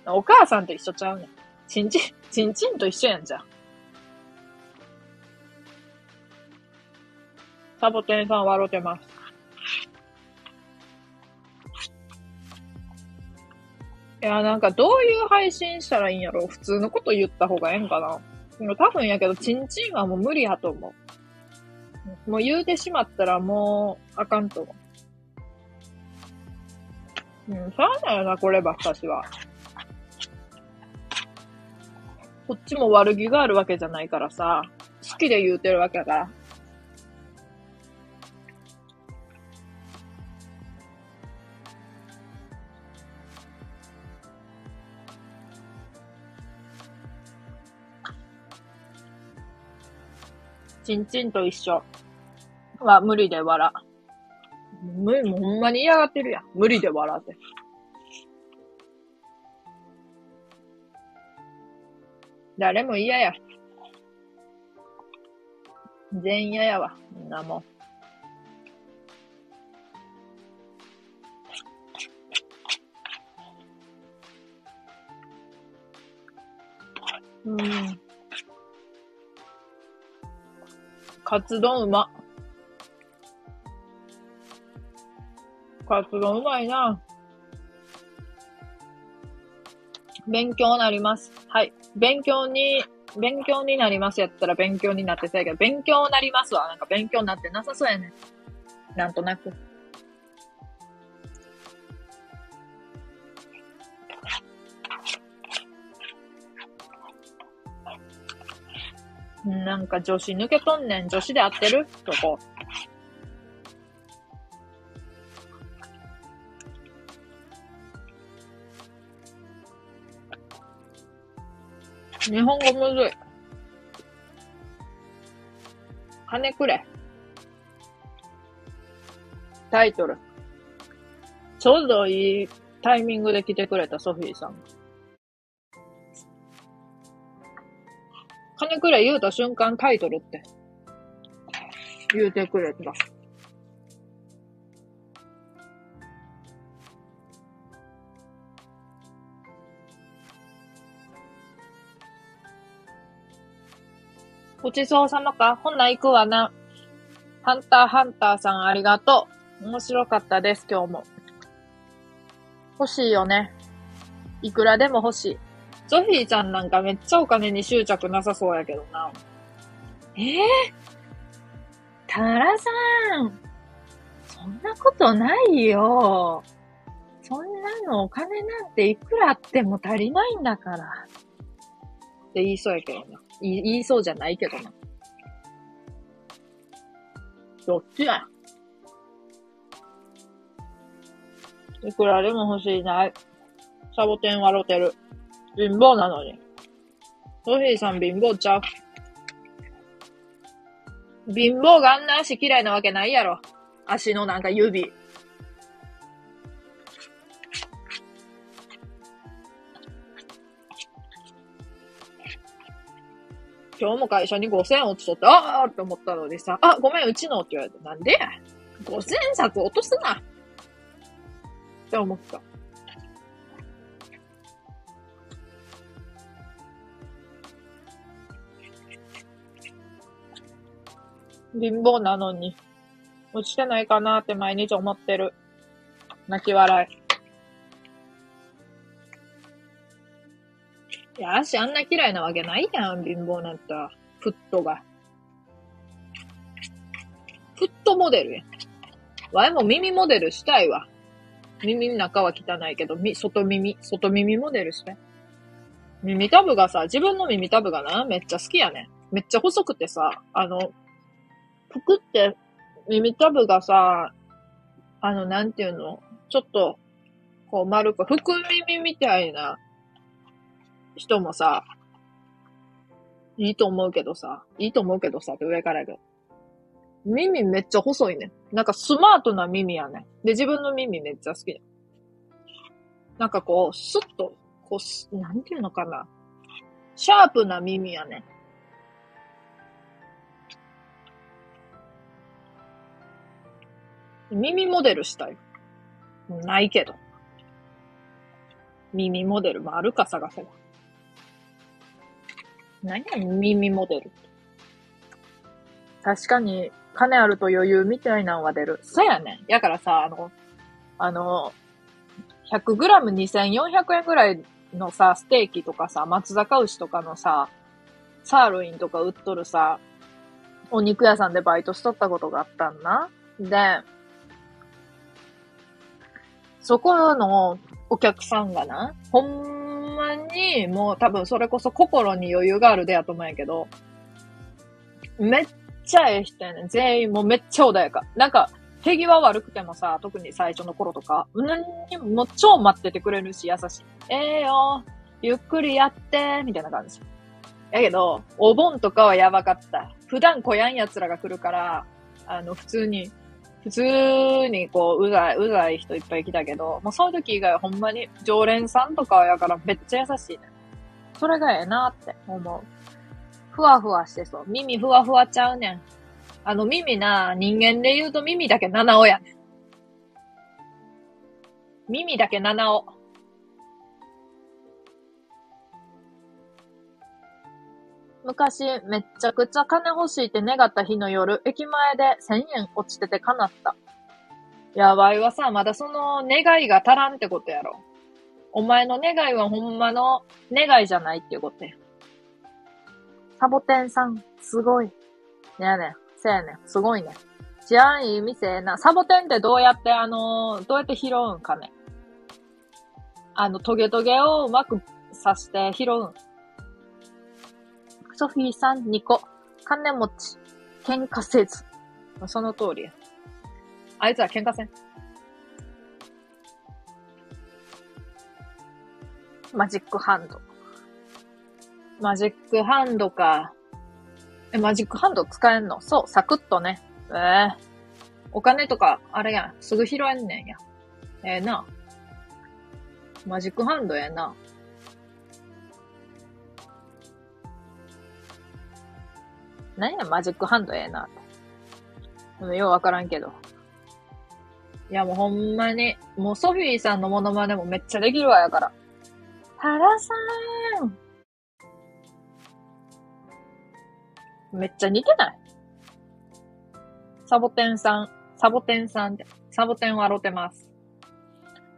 お母さんと一緒ちゃうねん。チンチン、チンチンと一緒やんじゃん。サボテンさん笑ってます。いや、なんかどういう配信したらいいんやろ？普通のこと言った方がええんかな？でも多分やけど、チンチンはもう無理やと思う。もう言うてしまったらもうあかんと思う。うん、しゃあないよな、こればっかしは。こっちも悪気があるわけじゃないからさ、好きで言うてるわけだから。ちんちんと一緒は無理で笑。無理、もうほんまに嫌がってるやん。無理で笑って。誰も嫌や。全員嫌やわ。みんなもう。うん。カツ丼うま。カツ丼うまいな。勉強になります。はい。勉強に、勉強になりますやったら勉強になってたけど、勉強になりますわ。なんか勉強になってなさそうやね。なんとなく。なんか女子抜けとんねん。女子で合ってる？そこ。日本語むずい。金くれ。タイトル。ちょうどいいタイミングで来てくれたソフィーさん。金くれ言うた瞬間タイトルって言うてくれた。ごちそうさまかほんな行くわな。ハンターハンターさんありがとう。面白かったです、今日も。欲しいよね。いくらでも欲しい。ゾフィーちゃんなんかめっちゃお金に執着なさそうやけどな。ええー、タラさん。そんなことないよ。そんなのお金なんていくらあっても足りないんだから。って言いそうやけどな。言い言いそうじゃないけどな。どっちや？いくらでも欲しいない。サボテン笑ってる。貧乏なのに。ソフィーさん貧乏ちゃう？貧乏があんな足嫌いなわけないやろ。足のなんか指。今日も会社に5000落ちとって、ああって思ったのにさ、あ、ごめん、うちのって言われて、なんでや ?5000 冊落とすなって思った。貧乏なのに、落ちてないかなって毎日思ってる。泣き笑い。いや、足あんな嫌いなわけないやん、貧乏なんた。フットが。フットモデルやん。わいも耳モデルしたいわ。耳の中は汚いけど、み、外耳、外耳モデルして。耳たぶがさ、自分の耳たぶがな、めっちゃ好きやね。めっちゃ細くてさ、あの、ぷくって耳たぶがさ、あの、なんていうのちょっと、こう丸く、福耳みたいな人もさ、いいと思うけどさ、いいと思うけどさ、って上からやけど。耳めっちゃ細いね。なんかスマートな耳やね。で、自分の耳めっちゃ好きなんかこう、スッと、こう、なんていうのかな。シャープな耳やね。耳モデルしたい。ないけど。耳モデルもあるか探せば。何や耳モデル。確かに、金あると余裕みたいなのは出る。そうやねん。やからさ、あの、あの、100g2400 円ぐらいのさ、ステーキとかさ、松坂牛とかのさ、サーロインとか売っとるさ、お肉屋さんでバイトしとったことがあったんな。で、そこのお客さんがな、ほんまに、もう多分それこそ心に余裕があるでやと思うんやけど、めっちゃええ人やねん。全員もうめっちゃ穏やか。なんか、手際悪くてもさ、特に最初の頃とか、何にも超待っててくれるし、優しい。ええー、よゆっくりやって、みたいな感じ。やけど、お盆とかはやばかった。普段来やん奴らが来るから、あの、普通に、普通にこう、うざい、うざい人いっぱい来たけど、もうそういう時以外はほんまに常連さんとかやからめっちゃ優しいね。それがええなって思う。ふわふわしてそう。耳ふわふわちゃうねん。あの耳な、人間で言うと耳だけ七尾やねん。耳だけ七尾。昔、めっちゃくちゃ金欲しいって願った日の夜、駅前で1000円落ちてて叶った。やばいわさ、まだその願いが足らんってことやろ。お前の願いはほんまの願いじゃないっていうことや。サボテンさん、すごい。ねやねん。せやねん。すごいね。治安いい店えな。サボテンってどうやって、あのー、どうやって拾うんかね。あの、トゲトゲをうまく刺して拾うん。ソフィーさん2個。金持ち。喧嘩せず。その通りや。あいつは喧嘩せん。マジックハンド。マジックハンドか。え、マジックハンド使えんの？そう、サクッとね。ええー、お金とか、あれやん。すぐ拾えんねんや。ええー、な。マジックハンドやな。何や、マジックハンドええなって。でようわからんけど。いや、もうほんまに、もうソフィーさんのモノマネもめっちゃできるわやから。原さんめっちゃ似てないサボテンさん、サボテンさんって、サボテン笑ってます。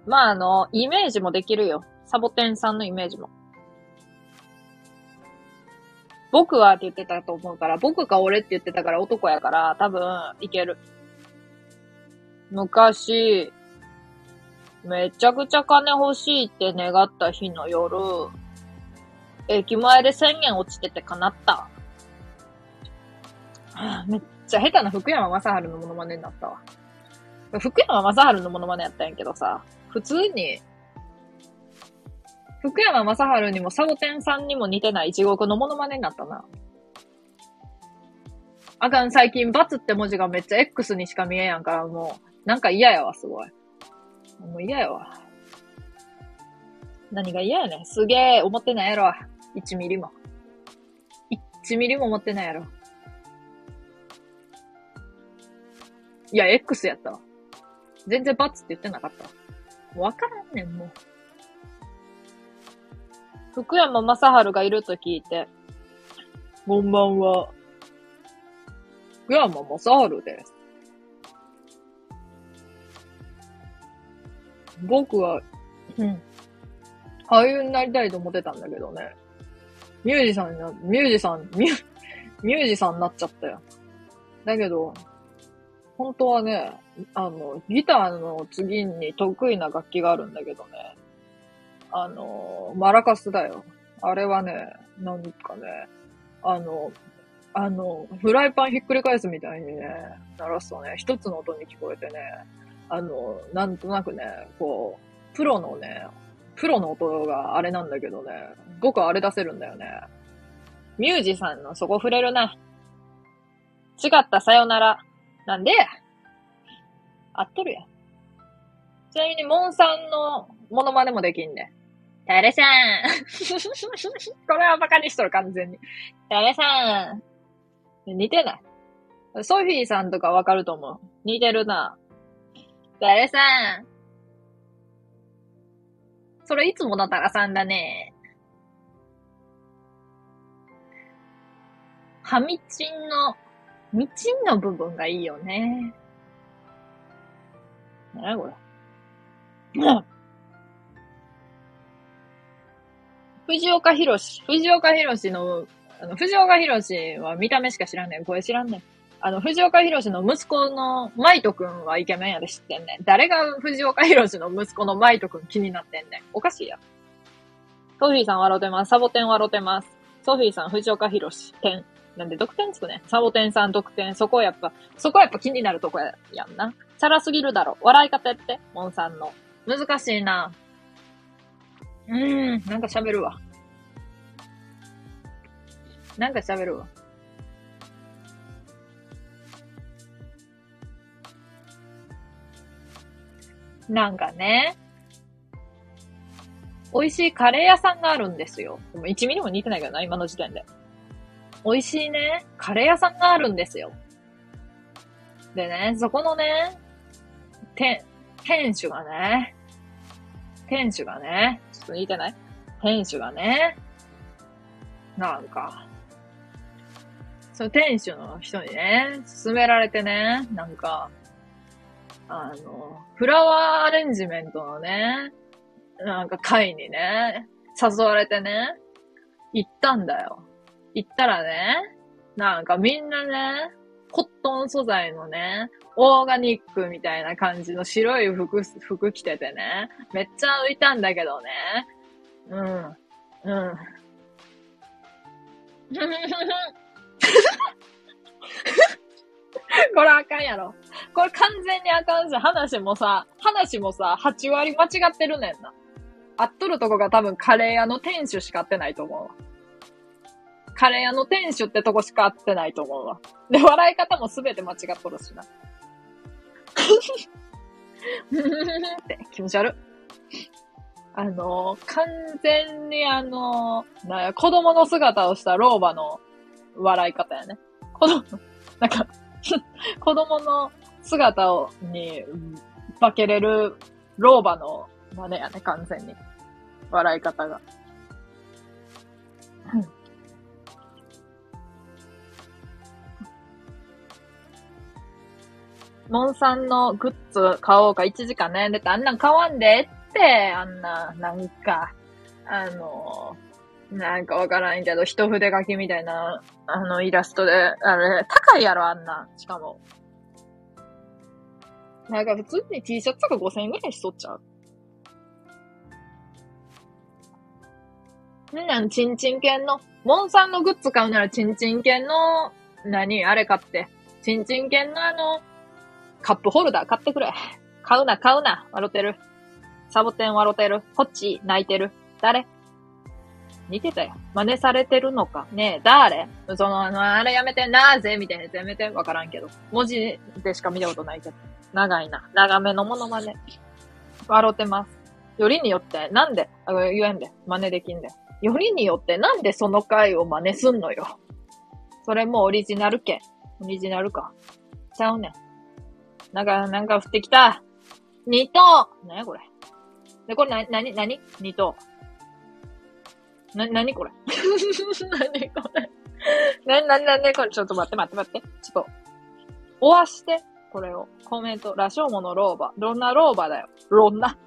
まあ、あの、イメージもできるよ。サボテンさんのイメージも。僕はって言ってたと思うから、僕か俺って言ってたから男やから、多分、いける。昔、めちゃくちゃ金欲しいって願った日の夜、駅前で1000円落ちてて叶った。めっちゃ下手な福山雅治のモノマネになったわ。福山雅治のモノマネやったんやけどさ、普通に、福山雅治にもサボテンさんにも似てない地獄のモノマネになったな。あかん、最近、バツって文字がめっちゃ X にしか見えやんから、もう、なんか嫌やわ、すごい。もう嫌やわ。何が嫌やねん。すげえ、思ってないやろ。1ミリも。1ミリも思ってないやろ。いや、X やったわ。全然バツって言ってなかった。わからんねん、もう。福山雅治がいると聞いて、こんばんは。福山雅治です。僕は、うん。俳優になりたいと思ってたんだけどね。ミュージシャンにな、ミュージシャン、ミュ、ミュージシャンになっちゃったよ。だけど、本当はね、あの、ギターの次に得意な楽器があるんだけどね。あの、マラカスだよ。あれはね、なんかね、あの、あの、フライパンひっくり返すみたいにね、鳴らすとね、一つの音に聞こえてね、あの、なんとなくね、こう、プロのね、プロの音があれなんだけどね、僕はあれ出せるんだよね。ミュージさんのそこ触れるな。違ったさよなら。なんで合っとるやん。ちなみに、モンさんのモノマネもできんね。タレさん これはバカにしとる、完全に。タレさん似てないソフィーさんとかわかると思う。似てるな。タレさんそれいつものタラさんだね。はみちんのみちんの部分がいいよね。なにこれ。藤岡弘藤岡弘の、あの、藤岡弘は見た目しか知らんねん。声知らんねん。あの、藤岡弘の息子のマイトくんはイケメンやで知ってんねん。誰が藤岡弘の息子のマイトくん気になってんねん。おかしいや。ソフィーさん笑ってます。サボテン笑ってます。ソフィーさん、藤岡弘点。なんで、得点つくね。サボテンさん得点。そこやっぱ、そこやっぱ気になるとこややんな。チャラすぎるだろ。笑い方やって、モンさんの。難しいな。うん、なんか喋るわ。なんか喋るわ。なんかね、美味しいカレー屋さんがあるんですよ。でも1ミリも似てないけどな、今の時点で。美味しいね、カレー屋さんがあるんですよ。でね、そこのね、店、店主がね、店主がね、ちょっと似てない？店主がね、なんか、その店主の人にね、勧められてね、なんか、あの、フラワーアレンジメントのね、なんか会にね、誘われてね、行ったんだよ。行ったらね、なんかみんなね、コットン素材のね、オーガニックみたいな感じの白い服、服着ててね、めっちゃ浮いたんだけどね。うん。うん。これあかんやろ。これ完全にあかんし、話もさ、話もさ、8割間違ってるねんな。合っとるとこが多分カレー屋の店主しか合ってないと思うわ。カレー屋の店主ってとこしか合ってないと思うわ。で、笑い方もすべて間違っとるしな。って気持ち悪あのー、完全にあのー、な子供の姿をした老婆の笑い方やね。子供、なんか 子供の姿を、に、化けれる老婆の真似やね、完全に。笑い方が。モンさんのグッズ買おうか1時間悩んでて、あんなん買わんでって、あんな、なんか、あの、なんかわからんけど、一筆書きみたいな、あの、イラストで、あれ、高いやろ、あんな。しかも。なんか普通に T シャツとか5000円ぐらいしとっちゃう。んなん、チンチン犬の、モンさんのグッズ買うならチンチン犬の、何？あれ買って。チンチン犬のあの、カップホルダー買ってくれ。買うな、買うな。笑ってる。サボテン笑ってる。こっち、泣いてる。誰？似てたよ。真似されてるのか？ねえ、誰？その、あの、あれやめて、なぜ？みたいなやつやめて。わからんけど。文字でしか見たことないけど。長いな。長めのものまね。笑ってます。よりによって、なんで、あ言えんで。真似できんで。よりによって、なんでその回を真似すんのよ？それもオリジナル系。オリジナルか。ちゃうねん。なんか、なんか降ってきた。二等なやこれ。で、これな、なに、なに二等。な、なにこれ？なにこれ？な、な、な、な、これ、ちょっと待って待って待って。ちょっと、おわして、これを。コメント。ラショーモの老婆。ロンナ老婆だよ。ロンナ。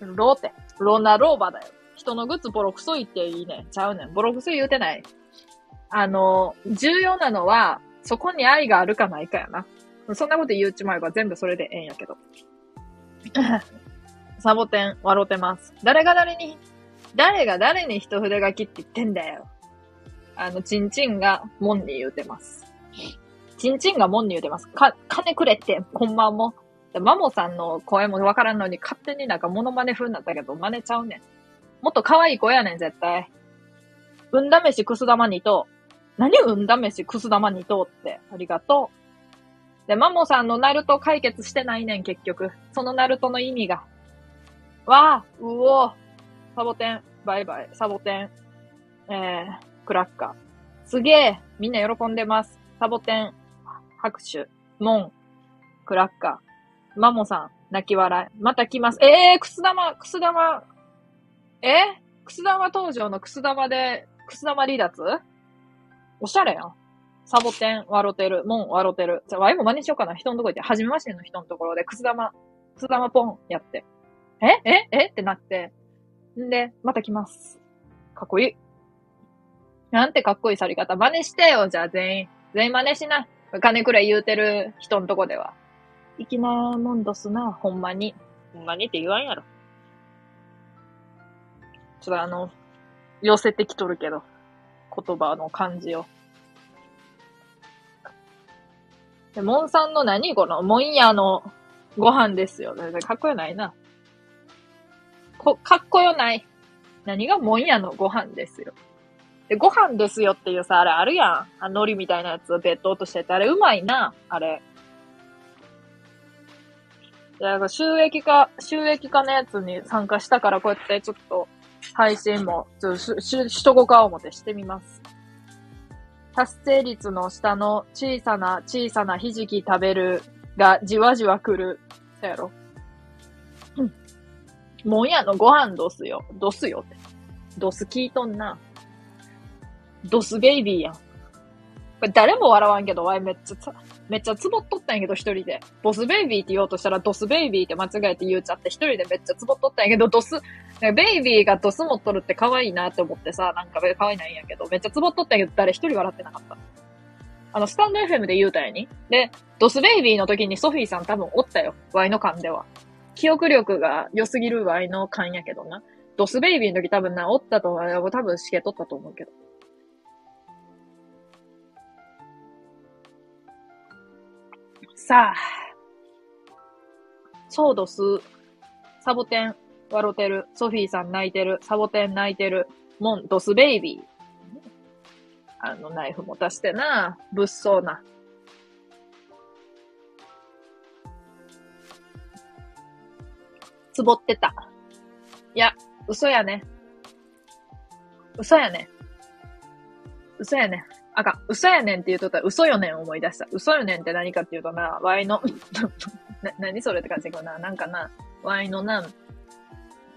ローって。ロンナ老婆だよ。人のグッズボロクソ言っていいね。ちゃうねん。ボロクソ言うてない。あの、重要なのは、そこに愛があるかないかやな。そんなこと言うちまえば全部それでええんやけど。サボテン、笑ってます。誰が誰に誰が誰に一筆書きって言ってんだよ。あの、チンチンがモンに言うてます。チンチンがモンに言うてます。か、金くれって、ほんまも。マモさんの声もわからんのに勝手になんかモノマネ風になったけど、真似ちゃうねん。もっと可愛い子やねん、絶対。うんだ飯くす玉にと。何うんだ飯くす玉にとって。ありがとう。で、マモさんのナルト解決してないねん、結局。そのナルトの意味が。わあ、うおサボテン、バイバイ、サボテン、えー、クラッカー。すげえみんな喜んでます。サボテン、拍手、モン、クラッカー、マモさん、泣き笑い。また来ます。えー、くす玉、くす玉、えくす玉登場のくす玉で、くす玉離脱？おしゃれやん。サボテン、笑ってる、モン、笑ってる。じゃあ、ワイも真似しようかな。人のとこ行って、はじめましての人のところで、くす玉、くす玉ポンやって。え？え？え？ってなって。んで、また来ます。かっこいい。なんてかっこいい去り方。真似してよ、じゃあ全員。全員真似しな。金くらい言うてる人んとこでは。粋なもんどすな、ほんまに。ほんまにって言わんやろ。ちょっとあの、寄せてきとるけど。言葉の感じを。で、モンさんの何この、モンヤのご飯ですよ。かっこよないな。こ、かっこよない。何がモンヤのご飯ですよ。で、ご飯ですよっていうさ、あれあるやん。あ海苔みたいなやつをベッド落としてて、あれうまいな、あれ。いや、収益化、収益化のやつに参加したから、こうやってちょっと、配信も、ちょっとし、しとこか思ってしてみます。達成率の下の小さな小さなひじき食べるがじわじわ来る。そやろ。もんやのご飯どすよ。どすよって。どす聞いとんな。ドスベイビーやん。これ誰も笑わんけど、わいめっちゃめっちゃつぼっとったんやけど、一人で。ボスベイビーって言おうとしたら、ドスベイビーって間違えて言っちゃって、一人でめっちゃつぼっとったんやけど、ドス、ベイビーがドス持っとるって可愛いなって思ってさ、なんか可愛いないんやけど、めっちゃつぼっとったけど、誰一人笑ってなかった。あの、スタンド FM で言うたやに。で、ドスベイビーの時にソフィーさん多分おったよ。ワイの勘では。記憶力が良すぎるワイの勘やけどな。ドスベイビーの時多分な、おったと思う。多分しけとったと思うけど。さあ、ソードス、サボテン、笑てる、ソフィーさん泣いてる、サボテン泣いてる、モン、ドスベイビー。あの、ナイフ持たしてな、物騒な。つぼってた。いや、嘘やね。嘘やね。嘘やね。あかん、嘘やねんって言うとったら嘘よねん思い出した。嘘よねんって何かっていうとな、ワイの な、何それって感じだけどな、なんかな、ワイのな、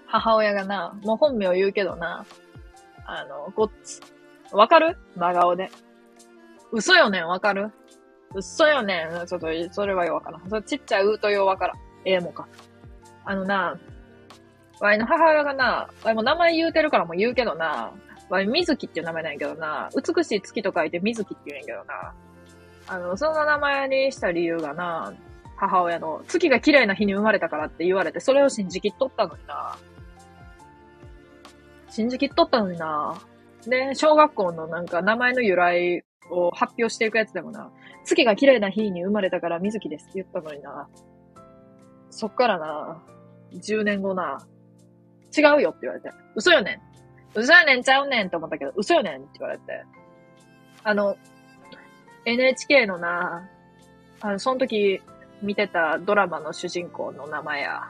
母親がな、もう本名言うけどな、あの、ごっつ、わかる？真顔で。嘘よねんわかる？嘘よねん。ちょっと、それはよわからん。それちっちゃいうとよわからん。ええもか。あのな、ワイの母親がな、ワイも名前言うてるからも言うけどな、わい、水木っていう名前なんやけどな、美しい月と書いて水木って言うんやけどな、あの、その名前にした理由がな、母親の月が綺麗な日に生まれたからって言われて、それを信じきっとったのにな。信じきっとったのにな。で、小学校のなんか名前の由来を発表していくやつでもな、月が綺麗な日に生まれたから水木ですって言ったのにな。そっからな、10年後な、違うよって言われて。嘘よね嘘やねんちゃうねんって思ったけど、嘘よねんって言われて。あの、NHK のな、あの、その時見てたドラマの主人公の名前や。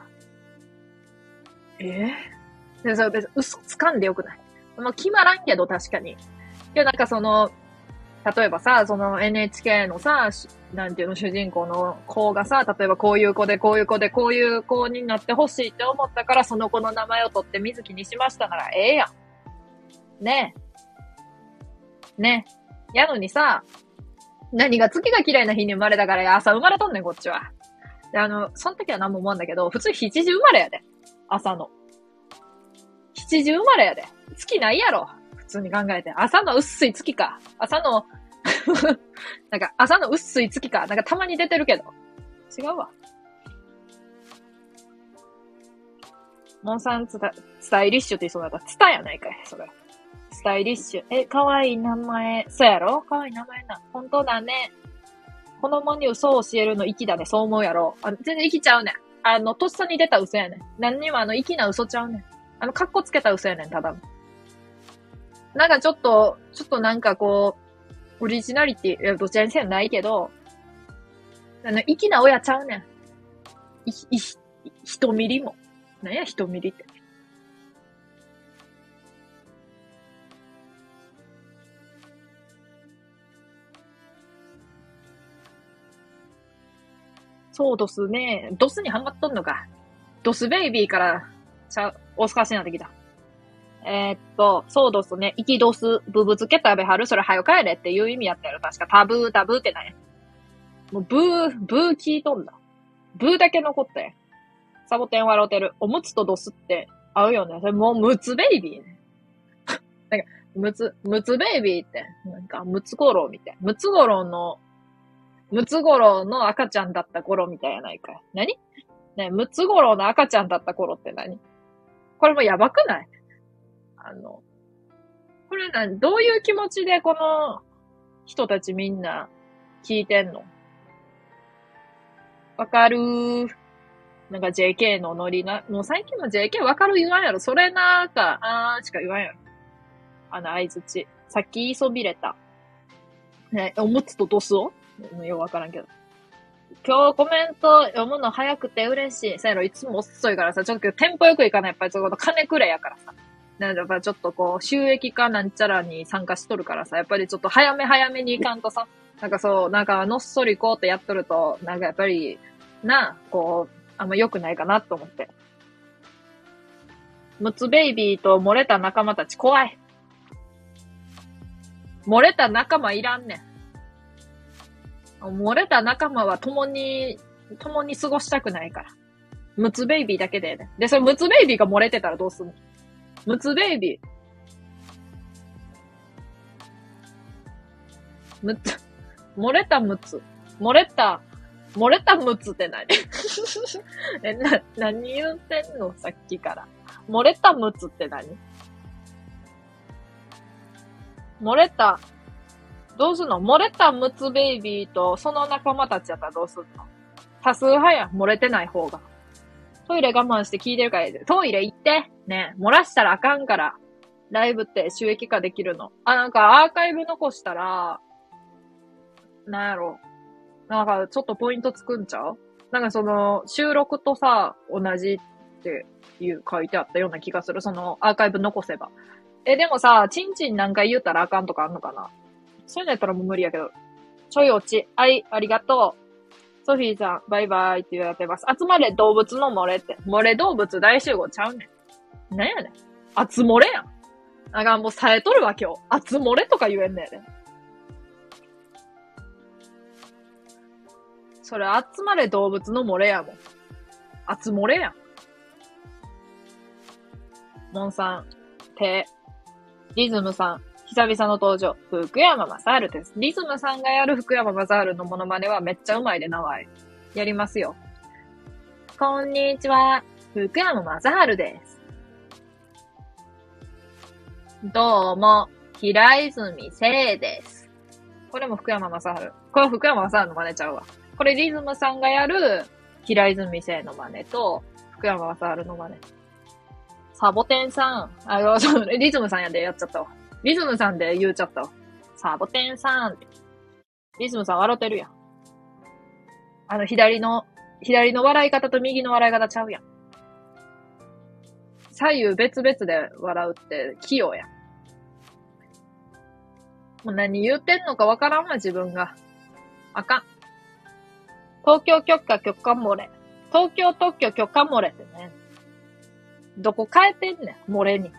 え？ー、でそれ別に嘘つかんでよくない？まあ、決まらんけど確かに。けどなんかその、例えばさ、その NHK のさ、なんていうの、主人公の子がさ、例えばこういう子で、こういう子で、こういう子になってほしいって思ったから、その子の名前を取って水木にしましたならええやん。ねえ。ねえ。やのにさ、何が月が綺麗な日に生まれたから朝生まれとんねん、こっちは。で、あの、その時は何も思うんだけど、普通7時生まれやで。朝の。7時生まれやで。月ないやろ。普通に考えて。朝の薄い月か。朝の なんか朝の薄い月か。なんかたまに出てるけど。違うわ。モンサンツスタイリッシュって言いそうだったら、ツタやないかい、それ。スタイリッシュ。え、かわいい名前。そうやろ？かわいい名前な。本当だね。子供に嘘を教えるの粋だね。そう思うやろ。あ全然生きちゃうねん。あの、とっさに出た嘘やねん。何にもあの、粋な嘘ちゃうねん。あの、格好つけた嘘やねん、ただなんかちょっと、ちょっとなんかこう、オリジナリティ、いや、どちらにせよないけど、あの、粋な親ちゃうねん。い、い、一ミリも。なんや、一ミリって。そうドスね。ドスにハマっとんのか。ドスベイビーから、ちゃ、大スカしになってきた。えー、っと、そうドスね。生きドス、ブブ漬け食べはる？それ早帰れっていう意味やったやろ。確かタブータブーってなんや。もうブー、ブー聞いとんだ。ブーだけ残ったやサボテン笑うてる。おむつとドスって合うよね。それもうムツベイビーね。なんか、むつ、むつベイビーって、なんか、むつごろみたいな。むつごろの、むつごろの赤ちゃんだった頃みたいやないかい。何？ね、むつごろの赤ちゃんだった頃って何？これもやばくない？あの、これな、どういう気持ちでこの人たちみんな聞いてんの？わかる？ー。なんか JK のノリな、もう最近の JK わかる言わんやろ？それなーか、あーしか言わんやろ。あの、相づち。さっき言いそびれた。ね、おむつとドスをよくわからんけど。今日コメント読むの早くて嬉しい。さやろ、いつも遅いからさ、ちょっとテンポよくいかない。やっぱりちょっと金くれやからさ。なんやっぱちょっとこう、収益化なんちゃらに参加しとるからさ、やっぱりちょっと早め早めに行かんとさ、なんかそう、なんかのっそりこうってやっとると、なんかやっぱり、な、こう、あんま良くないかなと思って。ムツベイビーと漏れた仲間たち怖い。漏れた仲間いらんねん。漏れた仲間は共に、共に過ごしたくないから。ムツベイビーだけでね。で、それムツベイビーが漏れてたらどうすんの？ムツベイビー。むつ、漏れたむつ。漏れた、漏れたむつって何？え、な、何言うてんの？さっきから。漏れたむつって何？漏れた、どうすんの？漏れたむつベイビーとその仲間たちやったらどうすんの？多数派や漏れてない方が。トイレ我慢して聞いてるから、トイレ行って。ね、漏らしたらあかんから。ライブって収益化できるの。あ、なんかアーカイブ残したら、なんやろ。なんかちょっとポイントつくんちゃう？なんかその、収録とさ、同じっていう書いてあったような気がする。その、アーカイブ残せば。え、でもさ、チンチン何回言うたらあかんとかあんのかな？そういうのやったらもう無理やけど。ちょい落ち。はい、ありがとう。ソフィーさん、バイバイって言われてます。集まれ動物の漏れって。漏れ動物大集合ちゃうねん。なんやねん。集漏れやん。なんかもう冴えとるわ今日。集漏れとか言えんねんね。それ集まれ動物の漏れやもん。集漏れやん。モンさん、手、リズムさん、久々の登場、福山雅治です。リズムさんがやる福山雅治のモノマネはめっちゃうまいで、名前。やりますよ。こんにちは、福山雅治です。どうも、平泉聖です。これも福山雅治。これ福山雅治の真似ちゃうわ。これリズムさんがやる平泉聖の真似と、福山雅治の真似。サボテンさん。あ、そう、リズムさんやでやっちゃったわ。リズムさんで言うちゃった。サボテンさんって。リズムさん笑ってるやん。あの、左の、左の笑い方と右の笑い方ちゃうやん。左右別々で笑うって器用やん。もう何言ってんのかわからんわ、自分が。あかん。東京許可許可漏れ。東京特許許可漏れってね。どこ変えてんねん、漏れに。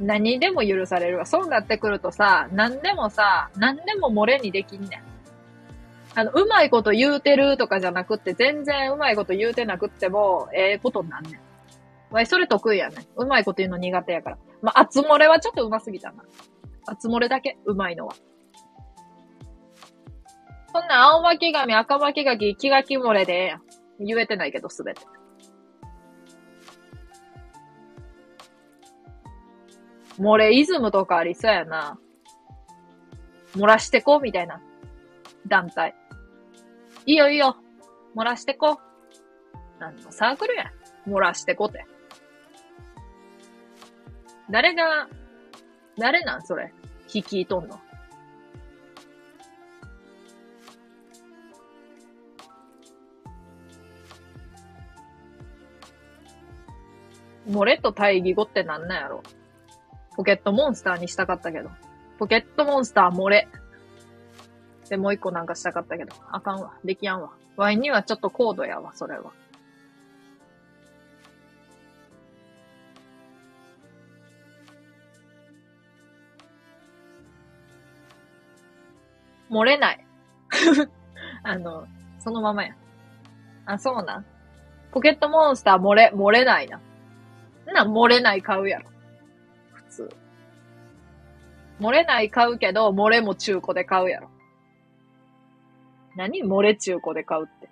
何でも許されるわ。そうなってくるとさ、何でもさ、何でも漏れにできんねん。あの、うまいこと言うてるとかじゃなくって、全然うまいこと言うてなくっても、ええー、ことになんねん。わい、それ得意やねん。うまいこと言うの苦手やから。まあ、厚漏れはちょっとうますぎたな。厚漏れだけ、うまいのは。そんな青巻紙、赤巻紙、気が気漏れで、言えてないけど、すべて。漏れイズムとかありそうやな。漏らしてこう、みたいな。団体。いいよいいよ。漏らしてこ。なんのサークルや。漏らしてこって。誰が、誰なんそれ？引きとんの。漏れと対義語ってなんなんやろ？ポケットモンスターにしたかったけど。ポケットモンスター漏れ。で、もう一個なんかしたかったけど。あかんわ。できやんわ。ワインにはちょっと高度やわ、それは。漏れない。あの、そのままや。あ、そうなポケットモンスター漏れ、漏れないな。な、漏れない買うやろ。漏れない買うけど、漏れも中古で買うやろ。何？漏れ中古で買うって。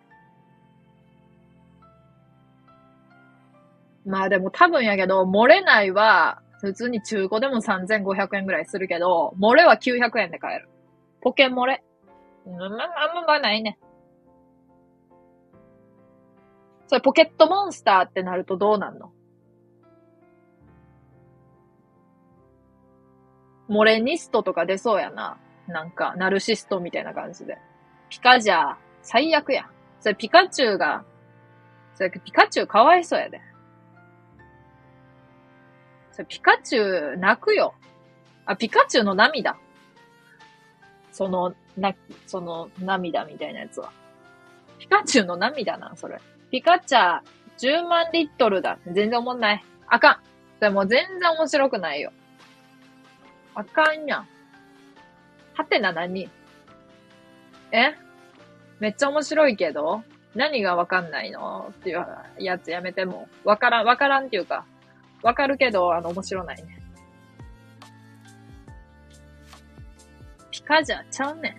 まあでも多分やけど、漏れないは、普通に中古でも3500円ぐらいするけど、漏れは900円で買える。ポケ漏れ。うん、あんままないね。それポケットモンスターってなるとどうなんの？モレニストとか出そうやな。なんか、ナルシストみたいな感じで。ピカじゃ、最悪や。それピカチュウが、それピカチュウかわいそうやで。それピカチュウ泣くよ。あ、ピカチュウの涙。その、な、その涙みたいなやつは。ピカチュウの涙な、それ。ピカチャー10万リットルだ。全然思んない。あかん。でもう全然面白くないよ。あかんやん。はてな何？え？めっちゃ面白いけど？何がわかんないの？っていうやつやめても。わからん、わからんっていうか、わかるけど、あの、面白ないね。ピカじゃちゃうねん。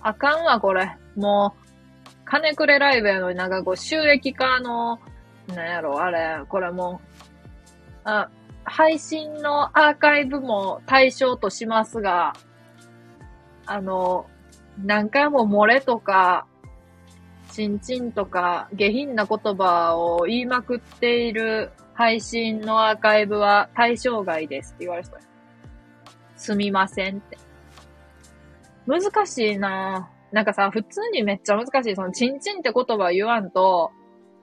あかんわ、これ。もう、金くれライブやのになんかこう、収益化の、なんやろ、あれ、これもうあ、配信のアーカイブも対象としますが、あの、何回も漏れとか、ちんちんとか下品な言葉を言いまくっている配信のアーカイブは対象外ですって言われそう。すみませんって。難しいななんかさ、普通にめっちゃ難しい。その、ちんちんって言葉言わんと、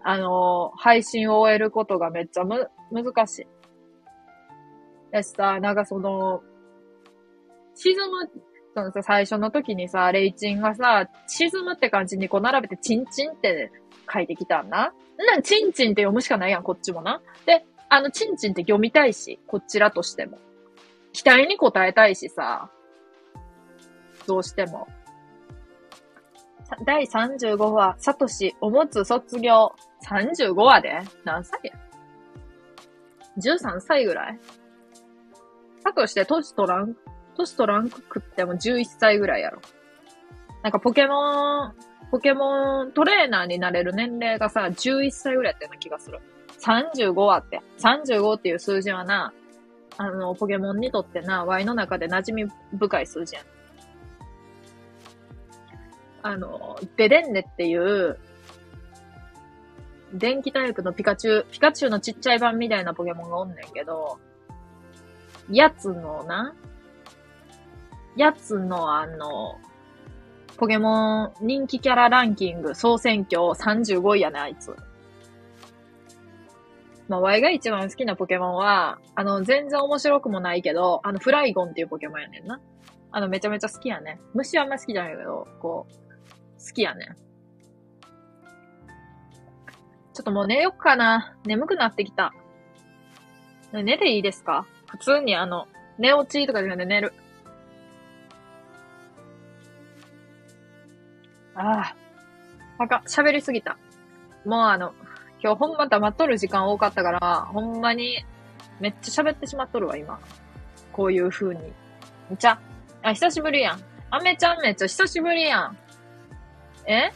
あの、配信を終えることがめっちゃむ、難しい。やしさ、なんかその、沈む、そのさ、最初の時にさ、レイチンがさ、沈むって感じにこう並べて、チンチンって書いてきたんな。な、チンチンって読むしかないやん、こっちもな。で、あの、チンチンって読みたいし、こちらとしても。期待に応えたいしさ、どうしても。第35話、サトシ、おむつ卒業。35話で？何歳や？?13 歳ぐらい？サトシって年取らん、年取らんくっても11歳ぐらいやろ。なんかポケモン、ポケモントレーナーになれる年齢がさ、11歳ぐらいやったような気がする。35話って。35っていう数字はな、あの、ポケモンにとってな、Y の中で馴染み深い数字やん。あの、デレンネっていう、電気タイプのピカチュウ、ピカチュウのちっちゃい版みたいなポケモンがおんねんけど、やつのな、やつのあの、ポケモン人気キャラランキング総選挙35位やね、あいつ。まあ、ワイが一番好きなポケモンは、あの、全然面白くもないけど、あの、フライゴンっていうポケモンやねんな。あの、めちゃめちゃ好きやね。虫はあんま好きじゃないけど、こう、好きやねん。ちょっともう寝よっかな。眠くなってきた。寝ていいですか？普通にあの、寝落ちとかじゃなくて寝る。ああ。あか喋りすぎた。もうあの、今日ほんま黙っとる時間多かったから、ほんまに、めっちゃ喋ってしまっとるわ、今。こういう風に。めちゃ、あ、久しぶりやん。あめちゃんめっちゃ久しぶりやん。え？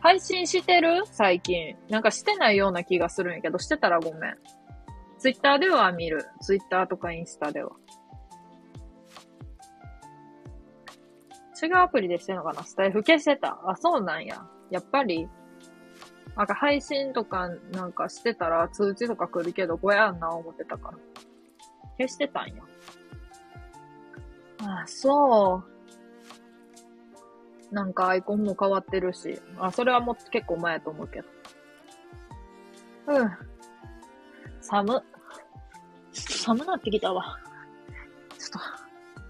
配信してる？最近。なんかしてないような気がするんやけど、してたらごめん。ツイッターでは見る。ツイッターとかインスタでは。違うアプリでしてんのかな？スタイフ消してた。あ、そうなんや。やっぱり、なんか配信とかなんかしてたら通知とか来るけど、こやんな思ってたから。消してたんや。あ、そう。なんかアイコンも変わってるし。あ、それはもう結構前やと思うけど。うん。寒。ちょっと寒なってきたわ。ちょっ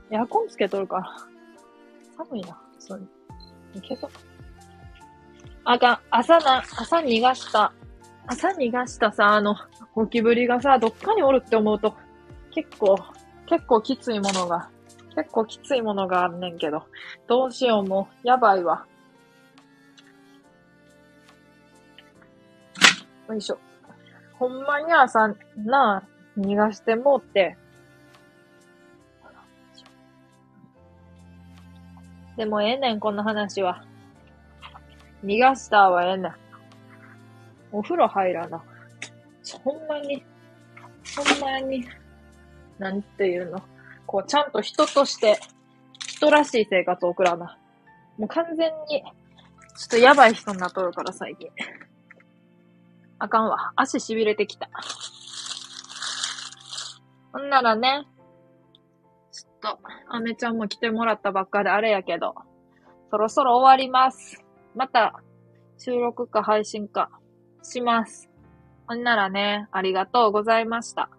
と、エアコンつけとるから。寒いな、そういけど。あかん、朝な、朝逃がした。朝逃がしたさ、あの、ゴキブリがさ、どっかにおるって思うと、結構、結構きついものが結構きついものがあんねんけど。どうしようも、やばいわ。よいしょ。ほんまに朝、なあ、逃がしてもうって。でもええねん、この話は。逃がしたはええねん。お風呂入らな。ほんまに、ほんまに、なんていうの。こう、ちゃんと人として、人らしい生活を送らな。もう完全に、ちょっとやばい人になっとるから、最近。あかんわ。足痺れてきた。ほんならね、ちょっと、アメちゃんも来てもらったばっかであれやけど、そろそろ終わります。また、収録か配信か、します。ほんならね、ありがとうございました。